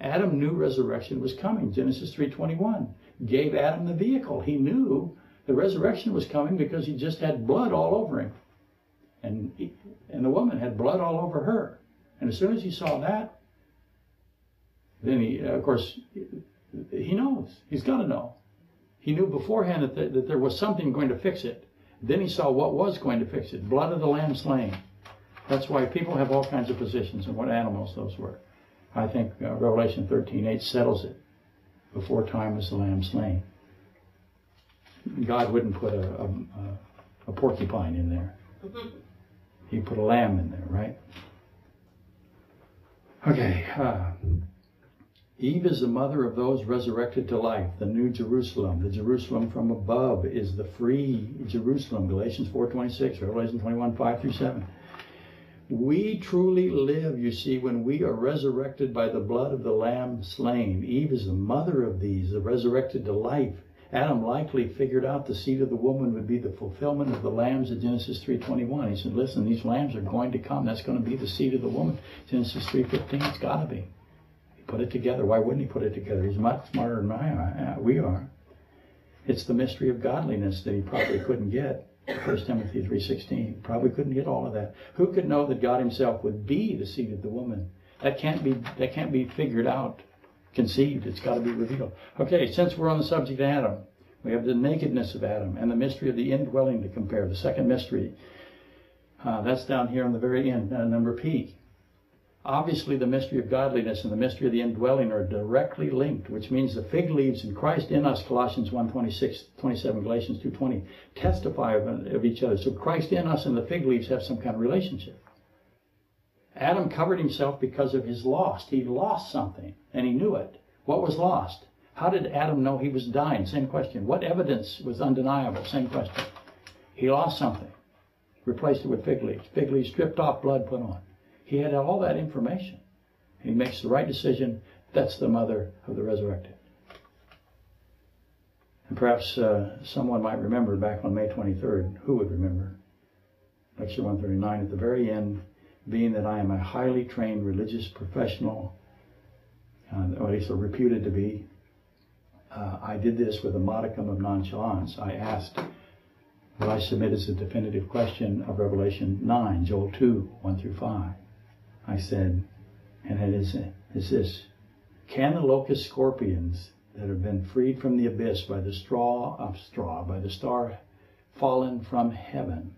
Adam knew resurrection was coming. Genesis 3:21 gave Adam the vehicle. He knew the resurrection was coming because he just had blood all over him. And he, and the woman had blood all over her. And as soon as he saw that, then he, of course, he knows. He's got to know. He knew beforehand that, that there was something going to fix it. Then he saw what was going to fix it blood of the lamb slain. That's why people have all kinds of positions on what animals those were. I think uh, Revelation 13:8 settles it. Before time was the lamb slain. God wouldn't put a, a, a porcupine in there. He put a lamb in there, right? Okay. Uh, Eve is the mother of those resurrected to life, the new Jerusalem. The Jerusalem from above is the free Jerusalem. Galatians 4:26, Revelation 21, 5 through 7. We truly live, you see, when we are resurrected by the blood of the Lamb slain. Eve is the mother of these, the resurrected to life. Adam likely figured out the seed of the woman would be the fulfillment of the lambs of Genesis 3.21. He said, listen, these lambs are going to come. That's going to be the seed of the woman. Genesis 3.15, it's got to be. Put it together. Why wouldn't he put it together? He's much smarter than I we are. It's the mystery of godliness that he probably couldn't get. 1 Timothy 3.16. Probably couldn't get all of that. Who could know that God himself would be the seed of the woman? That can't be, that can't be figured out, conceived. It's got to be revealed. Okay, since we're on the subject of Adam, we have the nakedness of Adam and the mystery of the indwelling to compare. The second mystery, uh, that's down here on the very end, uh, number P. Obviously, the mystery of godliness and the mystery of the indwelling are directly linked, which means the fig leaves and Christ in us, Colossians 1 26, 27, Galatians 2 20, testify of, of each other. So Christ in us and the fig leaves have some kind of relationship. Adam covered himself because of his lost. He lost something, and he knew it. What was lost? How did Adam know he was dying? Same question. What evidence was undeniable? Same question. He lost something. Replaced it with fig leaves. Fig leaves stripped off, blood put on. He had all that information. He makes the right decision. That's the mother of the resurrected. And perhaps uh, someone might remember back on May 23rd. Who would remember? Lecture 139 at the very end, being that I am a highly trained religious professional, uh, or at least reputed to be, uh, I did this with a modicum of nonchalance. I asked what I submit as a definitive question of Revelation 9, Joel 2, 1 through 5. I said, and it is, is this Can the locust scorpions that have been freed from the abyss by the straw of straw, by the star fallen from heaven,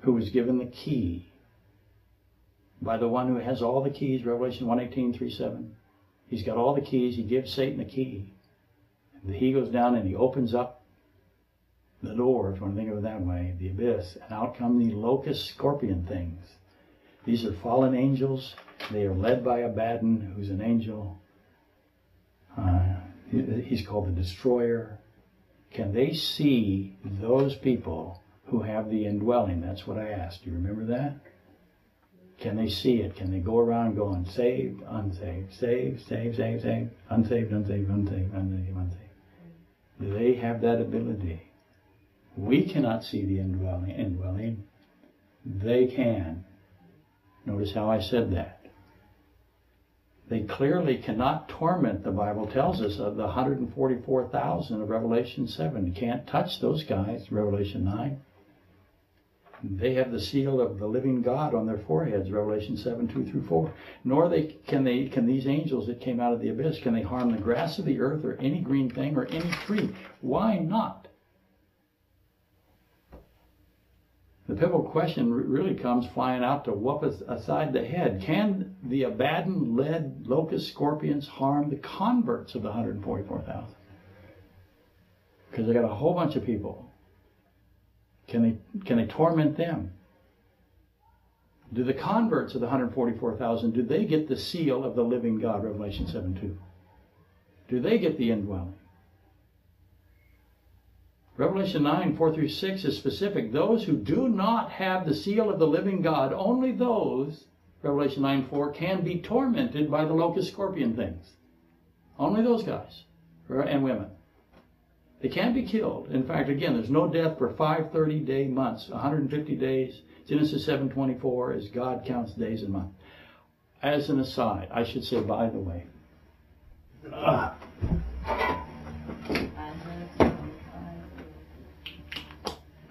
who was given the key, by the one who has all the keys, Revelation 118, 3 7. He's got all the keys, he gives Satan the key. And he goes down and he opens up the door, if you want to think of it that way, the abyss, and out come the locust scorpion things. These are fallen angels. They are led by Abaddon, who's an angel. Uh, he's called the destroyer. Can they see those people who have the indwelling? That's what I asked. Do you remember that? Can they see it? Can they go around going saved, unsaved, saved, saved, saved, saved, unsaved, unsaved, unsaved, unsaved, unsaved? Do they have that ability? We cannot see the indwelling. indwelling. They can. Notice how I said that. They clearly cannot torment, the Bible tells us, of the 144,000 of Revelation 7. Can't touch those guys, Revelation 9. They have the seal of the living God on their foreheads, Revelation 7, 2 through 4. Nor they can they can these angels that came out of the abyss, can they harm the grass of the earth or any green thing or any tree? Why not? The pivotal question really comes flying out to whoop aside the head. Can the Abaddon led locust scorpions harm the converts of the 144,000? because they got a whole bunch of people. Can they can they torment them? Do the converts of the 144,000 do they get the seal of the living God? Revelation 7:2. Do they get the indwelling? Revelation 9, 4 through 6 is specific. Those who do not have the seal of the living God, only those, Revelation 9, 4, can be tormented by the locust scorpion things. Only those guys and women. They can't be killed. In fact, again, there's no death for 530 day months, 150 days. Genesis 7:24 is God counts days and months. As an aside, I should say, by the way, ah,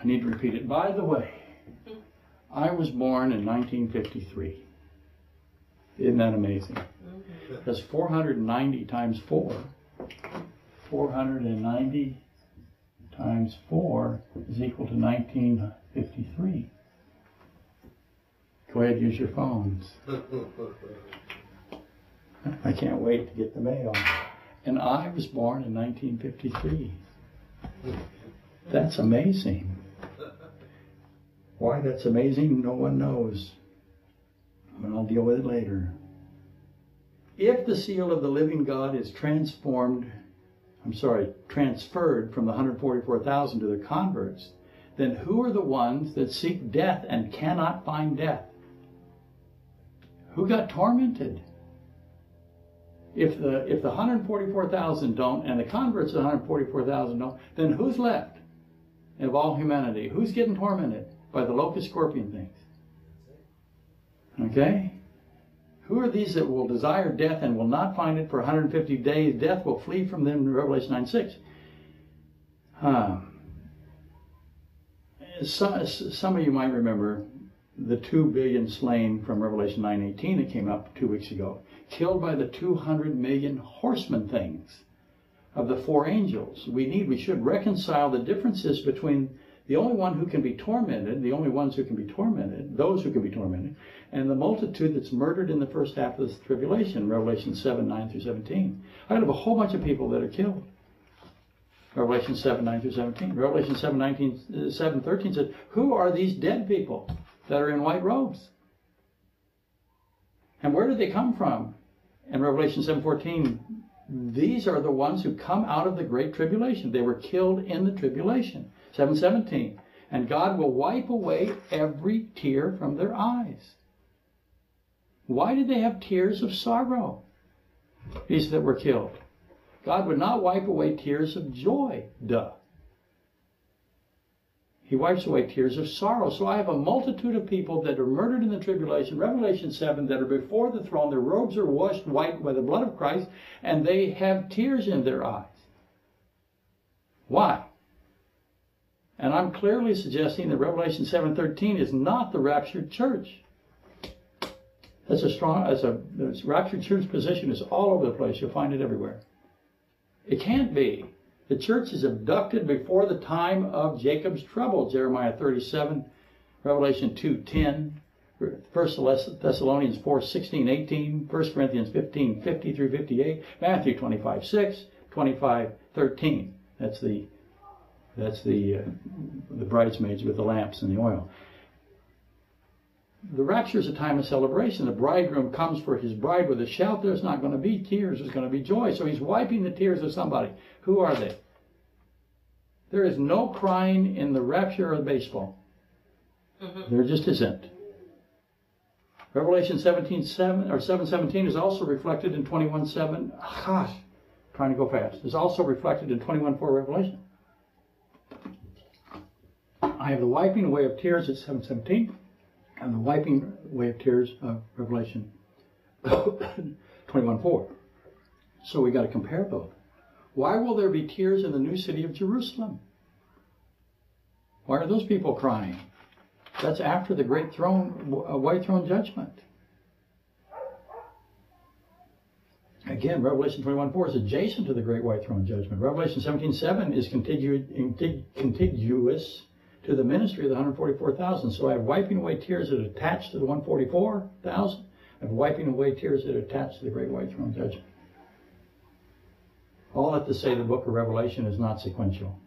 I need to repeat it. By the way, I was born in 1953. Isn't that amazing? Mm-hmm. That's 490 times 4. 490 times 4 is equal to 1953. Go ahead, use your phones. [LAUGHS] I can't wait to get the mail. And I was born in 1953. That's amazing. Why that's amazing, no one knows. But I'll deal with it later. If the seal of the living God is transformed, I'm sorry, transferred from the 144,000 to the converts, then who are the ones that seek death and cannot find death? Who got tormented? If the if the 144,000 don't and the converts of the 144,000 don't, then who's left of all humanity? Who's getting tormented by the locust scorpion things? Okay? Who are these that will desire death and will not find it for 150 days? Death will flee from them in Revelation 9 6. Um, some, some of you might remember the 2 billion slain from Revelation 9:18 that came up two weeks ago, killed by the 200 million horsemen things of the four angels. We need, we should reconcile the differences between the only one who can be tormented, the only ones who can be tormented, those who can be tormented, and the multitude that's murdered in the first half of the tribulation, Revelation 7, 9 through 17. I have a whole bunch of people that are killed. Revelation 7, 9 through 17. Revelation 7, 19, uh, 7, 13 says, Who are these dead people that are in white robes? And where did they come from? In Revelation 7:14, these are the ones who come out of the great tribulation. They were killed in the tribulation. 7:17, and God will wipe away every tear from their eyes. Why did they have tears of sorrow? These that were killed. God would not wipe away tears of joy. Duh. He wipes away tears of sorrow. So I have a multitude of people that are murdered in the tribulation, Revelation 7, that are before the throne. Their robes are washed white by the blood of Christ, and they have tears in their eyes. Why? And I'm clearly suggesting that Revelation 7:13 is not the raptured church. That's a strong, as a raptured church position is all over the place. You'll find it everywhere. It can't be. The church is abducted before the time of Jacob's trouble. Jeremiah 37, Revelation 2:10, 1 Thessalonians 4, 16, 18, 1 Corinthians 15, 50 through 58, Matthew 25, 6, 25, 13. That's the that's the uh, the bridesmaids with the lamps and the oil. The rapture is a time of celebration. The bridegroom comes for his bride with a shout. There's not going to be tears. There's going to be joy. So he's wiping the tears of somebody. Who are they? There is no crying in the rapture of baseball. Mm-hmm. There just isn't. Revelation 17, 7, or 717 is also reflected in 21, 7. Gosh, trying to go fast. Is also reflected in 21, 4 Revelation. I have the wiping away of tears at 717 and the wiping away of tears of Revelation [COUGHS] 21:4. So we got to compare both. Why will there be tears in the new city of Jerusalem? Why are those people crying? That's after the great throne, uh, white throne judgment. Again, Revelation 21:4 is adjacent to the great white throne judgment. Revelation 17:7 is contiguous to the ministry of the 144,000. So I have wiping away tears that attach to the 144,000. I have wiping away tears that attach to the great white throne judgment. All that to say the book of Revelation is not sequential.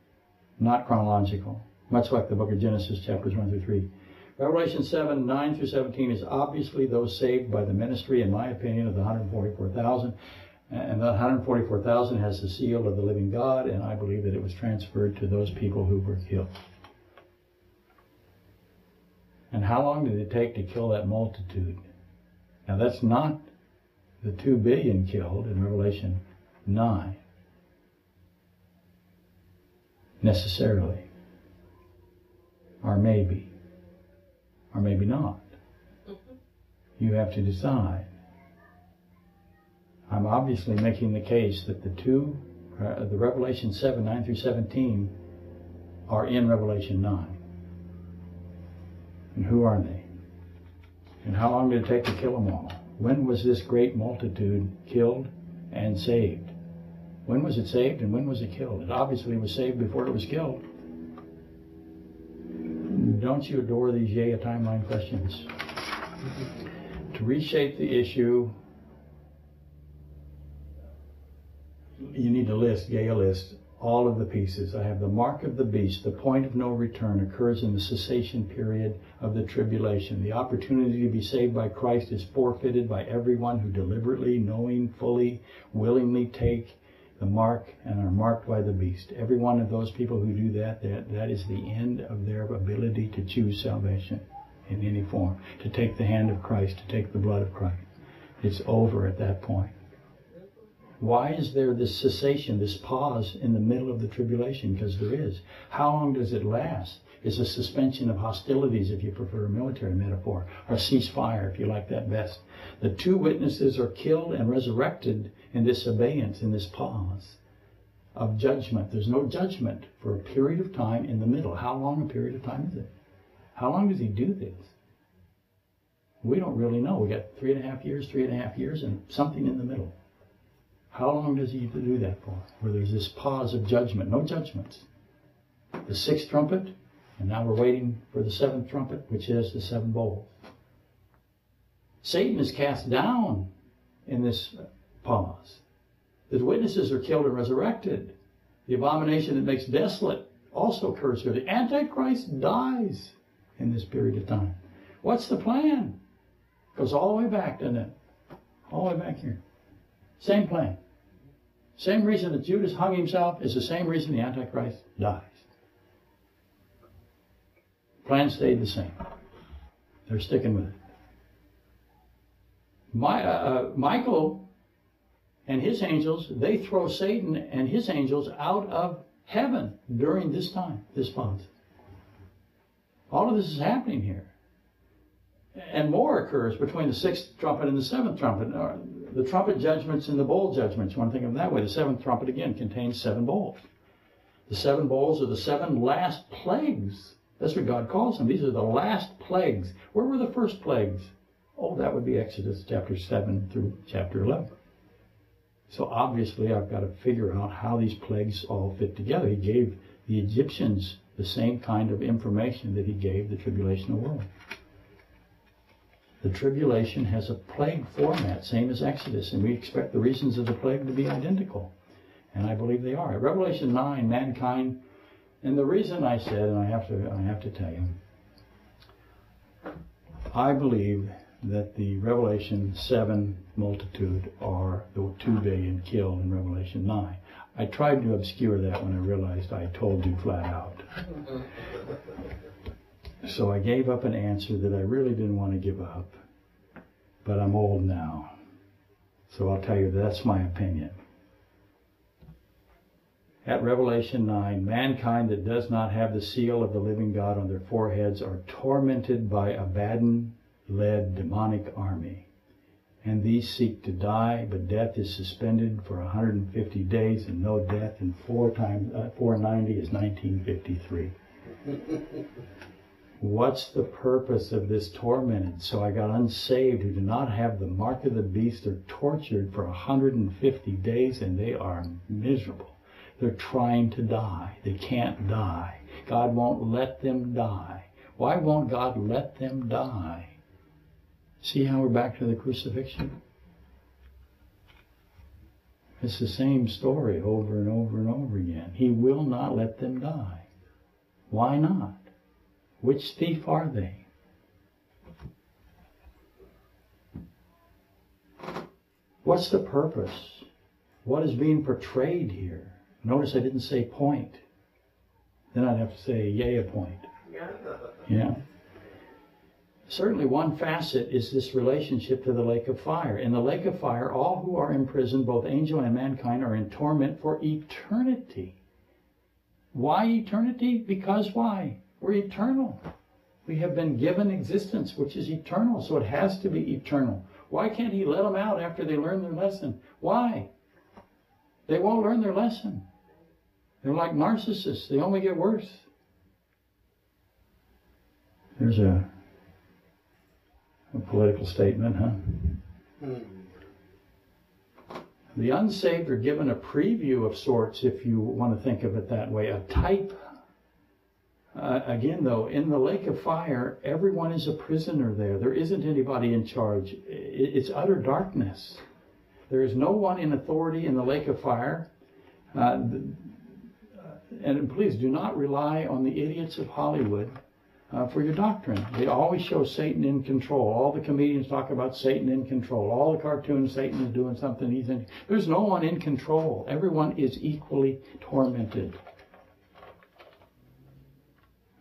not chronological, much like the book of Genesis, chapters 1 through 3. Revelation 7, 9 through 17 is obviously those saved by the ministry, in my opinion, of the 144,000. And that 144,000 has the seal of the living God, and I believe that it was transferred to those people who were killed. And how long did it take to kill that multitude? Now, that's not the 2 billion killed in Revelation 9, necessarily. Or maybe. Or maybe not. You have to decide. I'm obviously making the case that the two, uh, the Revelation 7, 9 through 17, are in Revelation 9. And who are they? And how long did it take to kill them all? When was this great multitude killed and saved? When was it saved and when was it killed? It obviously was saved before it was killed. Don't you adore these yea timeline questions? To reshape the issue, you need to list, yea, list, all of the pieces. I have the mark of the beast. The point of no return occurs in the cessation period of the tribulation. The opportunity to be saved by Christ is forfeited by everyone who deliberately, knowing, fully, willingly take the mark and are marked by the beast. Every one of those people who do that, that, that is the end of their ability to choose salvation in any form, to take the hand of Christ, to take the blood of Christ. It's over at that point. Why is there this cessation, this pause in the middle of the tribulation? Because there is. How long does it last? It's a suspension of hostilities, if you prefer a military metaphor, or ceasefire, if you like that best. The two witnesses are killed and resurrected in this abeyance, in this pause of judgment. There's no judgment for a period of time in the middle. How long a period of time is it? How long does he do this? We don't really know. We got three and a half years, three and a half years, and something in the middle. How long does he do that for? Where there's this pause of judgment, no judgments. The sixth trumpet, and now we're waiting for the seventh trumpet, which is the seven bowls. Satan is cast down in this pause. The witnesses are killed and resurrected. The abomination that makes desolate also occurs here. The Antichrist dies in this period of time. What's the plan? Goes all the way back, doesn't it? All the way back here. Same plan. Same reason that Judas hung himself is the same reason the Antichrist dies. Plan stayed the same. They're sticking with it. My, uh, uh, Michael and his angels, they throw Satan and his angels out of heaven during this time, this month. All of this is happening here. And more occurs between the sixth trumpet and the seventh trumpet. The trumpet judgments and the bowl judgments, you want to think of them that way. The seventh trumpet again contains seven bowls. The seven bowls are the seven last plagues. That's what God calls them. These are the last plagues. Where were the first plagues? Oh, that would be Exodus chapter 7 through chapter 11. So obviously, I've got to figure out how these plagues all fit together. He gave the Egyptians the same kind of information that he gave the tribulational world. The tribulation has a plague format, same as Exodus, and we expect the reasons of the plague to be identical. And I believe they are. At Revelation 9, mankind, and the reason I said, and I have to, I have to tell you, I believe that the Revelation 7 multitude are the 2 billion killed in Revelation 9. I tried to obscure that when I realized I told you flat out. Mm-hmm. So I gave up an answer that I really didn't want to give up. But I'm old now. So I'll tell you that's my opinion. At Revelation 9, mankind that does not have the seal of the living God on their foreheads are tormented by Abaddon led demonic army. And these seek to die, but death is suspended for 150 days, and no death in four times uh, 490 is 1953. [LAUGHS] What's the purpose of this tormented? So I got unsaved who do not have the mark of the beast. They're tortured for 150 days and they are miserable. They're trying to die. They can't die. God won't let them die. Why won't God let them die? See how we're back to the crucifixion? It's the same story over and over and over again. He will not let them die. Why not? Which thief are they? What's the purpose? What is being portrayed here? Notice I didn't say point. Then I'd have to say yea a point. Yeah. Certainly, one facet is this relationship to the lake of fire. In the lake of fire, all who are imprisoned, both angel and mankind, are in torment for eternity. Why eternity? Because why? We're eternal. We have been given existence, which is eternal, so it has to be eternal. Why can't he let them out after they learn their lesson? Why? They won't learn their lesson. They're like narcissists, they only get worse. There's a, a political statement, huh? Hmm. The unsaved are given a preview of sorts, if you want to think of it that way, a type. Uh, again, though, in the lake of fire, everyone is a prisoner there. There isn't anybody in charge. It's utter darkness. There is no one in authority in the lake of fire. Uh, and please do not rely on the idiots of Hollywood uh, for your doctrine. They always show Satan in control. All the comedians talk about Satan in control. All the cartoons, Satan is doing something. He's in. There's no one in control. Everyone is equally tormented.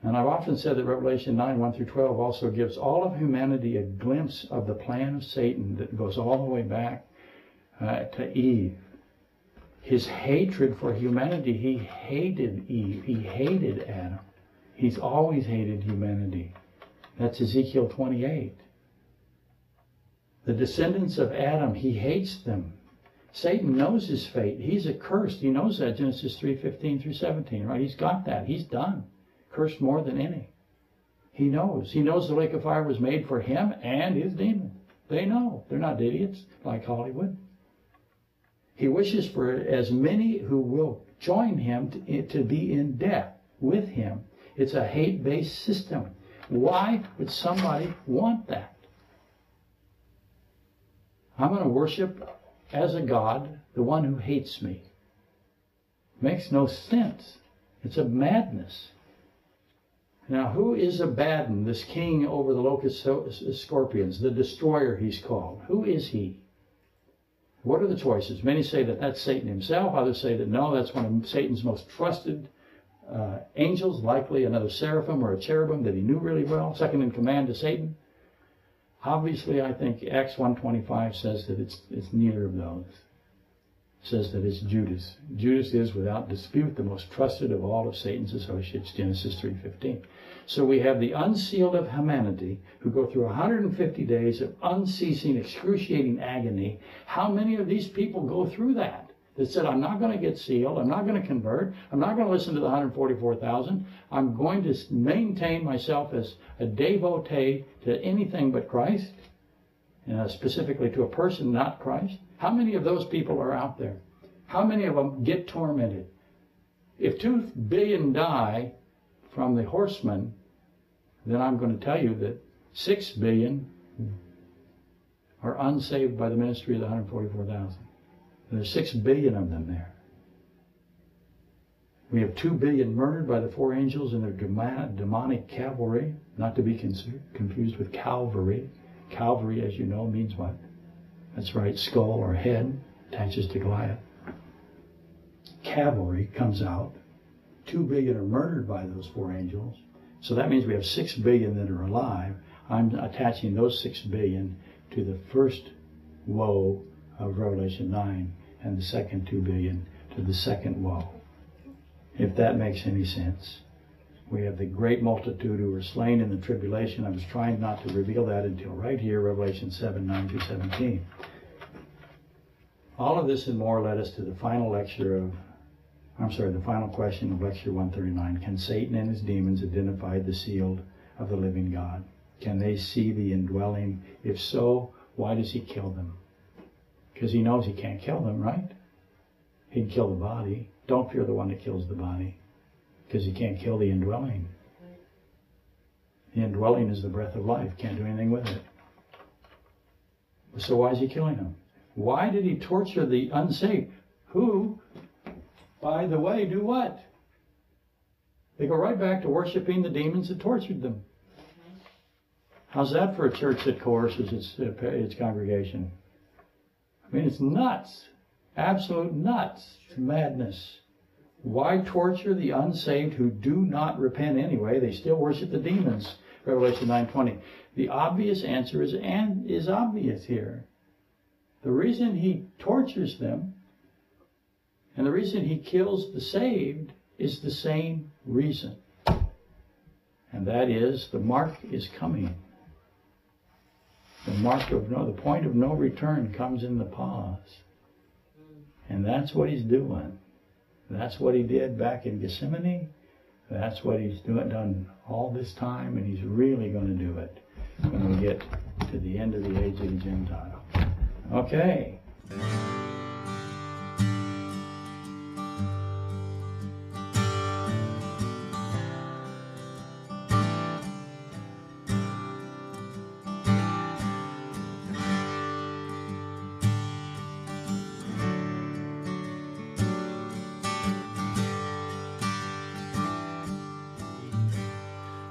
And I've often said that Revelation 9, 1 through 12 also gives all of humanity a glimpse of the plan of Satan that goes all the way back uh, to Eve. His hatred for humanity, he hated Eve, he hated Adam. He's always hated humanity. That's Ezekiel 28. The descendants of Adam, he hates them. Satan knows his fate. He's accursed. He knows that Genesis 3:15 through 17, right? He's got that. He's done. Cursed more than any. He knows. He knows the lake of fire was made for him and his demon. They know. They're not idiots like Hollywood. He wishes for as many who will join him to, eh, to be in death with him. It's a hate based system. Why would somebody want that? I'm going to worship as a God the one who hates me. Makes no sense. It's a madness. Now, who is Abaddon, this king over the locust scorpions, the destroyer he's called? Who is he? What are the choices? Many say that that's Satan himself. Others say that no, that's one of Satan's most trusted uh, angels, likely another seraphim or a cherubim that he knew really well, second in command to Satan. Obviously, I think Acts 1.25 says that it's, it's neither of those. It says that it's Judas. Judas is, without dispute, the most trusted of all of Satan's associates, Genesis 3.15. So we have the unsealed of humanity who go through 150 days of unceasing, excruciating agony. How many of these people go through that? That said, I'm not going to get sealed. I'm not going to convert. I'm not going to listen to the 144,000. I'm going to maintain myself as a devotee to anything but Christ, uh, specifically to a person, not Christ. How many of those people are out there? How many of them get tormented? If two billion die from the horsemen, then I'm going to tell you that six billion are unsaved by the ministry of the 144,000. There's six billion of them there. We have two billion murdered by the four angels and their demonic cavalry, not to be confused with Calvary. Calvary, as you know, means what? That's right, skull or head attaches to Goliath. Cavalry comes out. Two billion are murdered by those four angels. So that means we have six billion that are alive. I'm attaching those six billion to the first woe of Revelation 9 and the second two billion to the second woe. If that makes any sense. We have the great multitude who were slain in the tribulation. I was trying not to reveal that until right here, Revelation 7 9 through 17. All of this and more led us to the final lecture of, I'm sorry, the final question of lecture 139. Can Satan and his demons identify the sealed of the living God? Can they see the indwelling? If so, why does he kill them? Because he knows he can't kill them, right? He'd kill the body. Don't fear the one that kills the body, because he can't kill the indwelling. The indwelling is the breath of life. Can't do anything with it. So why is he killing them? Why did he torture the unsaved? Who, by the way, do what? They go right back to worshiping the demons that tortured them. How's that for a church that coerces its, its congregation? I mean, it's nuts. Absolute nuts. It's madness. Why torture the unsaved who do not repent anyway? They still worship the demons. Revelation 9:20. The obvious answer is and is obvious here. The reason he tortures them and the reason he kills the saved is the same reason. And that is the mark is coming. The mark of no, the point of no return comes in the pause. And that's what he's doing. That's what he did back in Gethsemane. That's what he's doing, done all this time, and he's really going to do it when we get to the end of the age of the Gentile. Okay.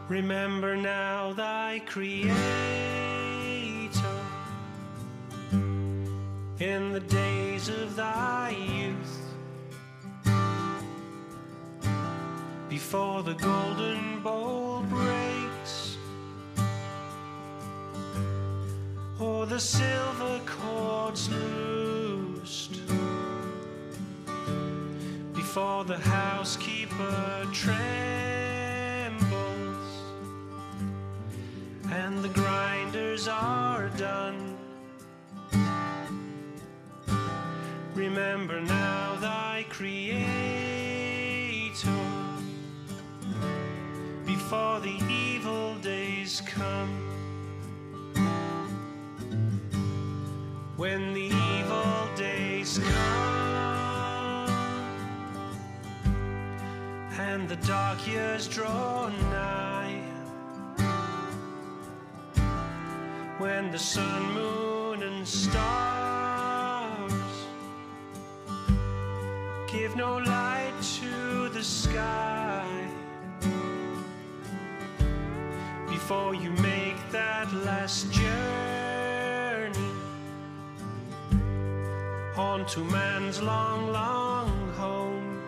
Remember now thy Creator. In the days of thy youth, before the golden bowl breaks, or the silver cords loosed, before the housekeeper trembles Remember now thy Creator before the evil days come. When the evil days come and the dark years draw nigh. when the sun, moon, and stars Before you make that last journey onto man's long, long home.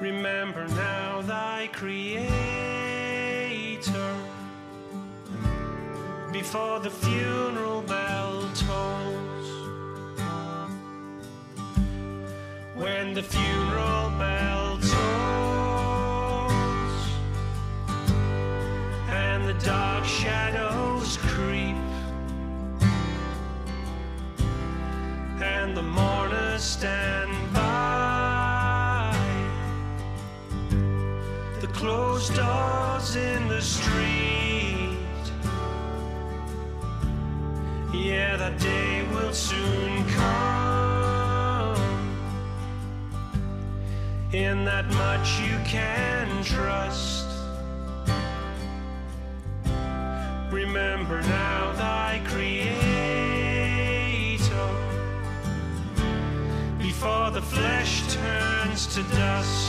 Remember now thy Creator. before the funeral bell tolls. When the funeral bell dark shadows creep and the mourners stand by the closed doors in the street. Yeah, that day will soon come. In that much you can trust. To dust.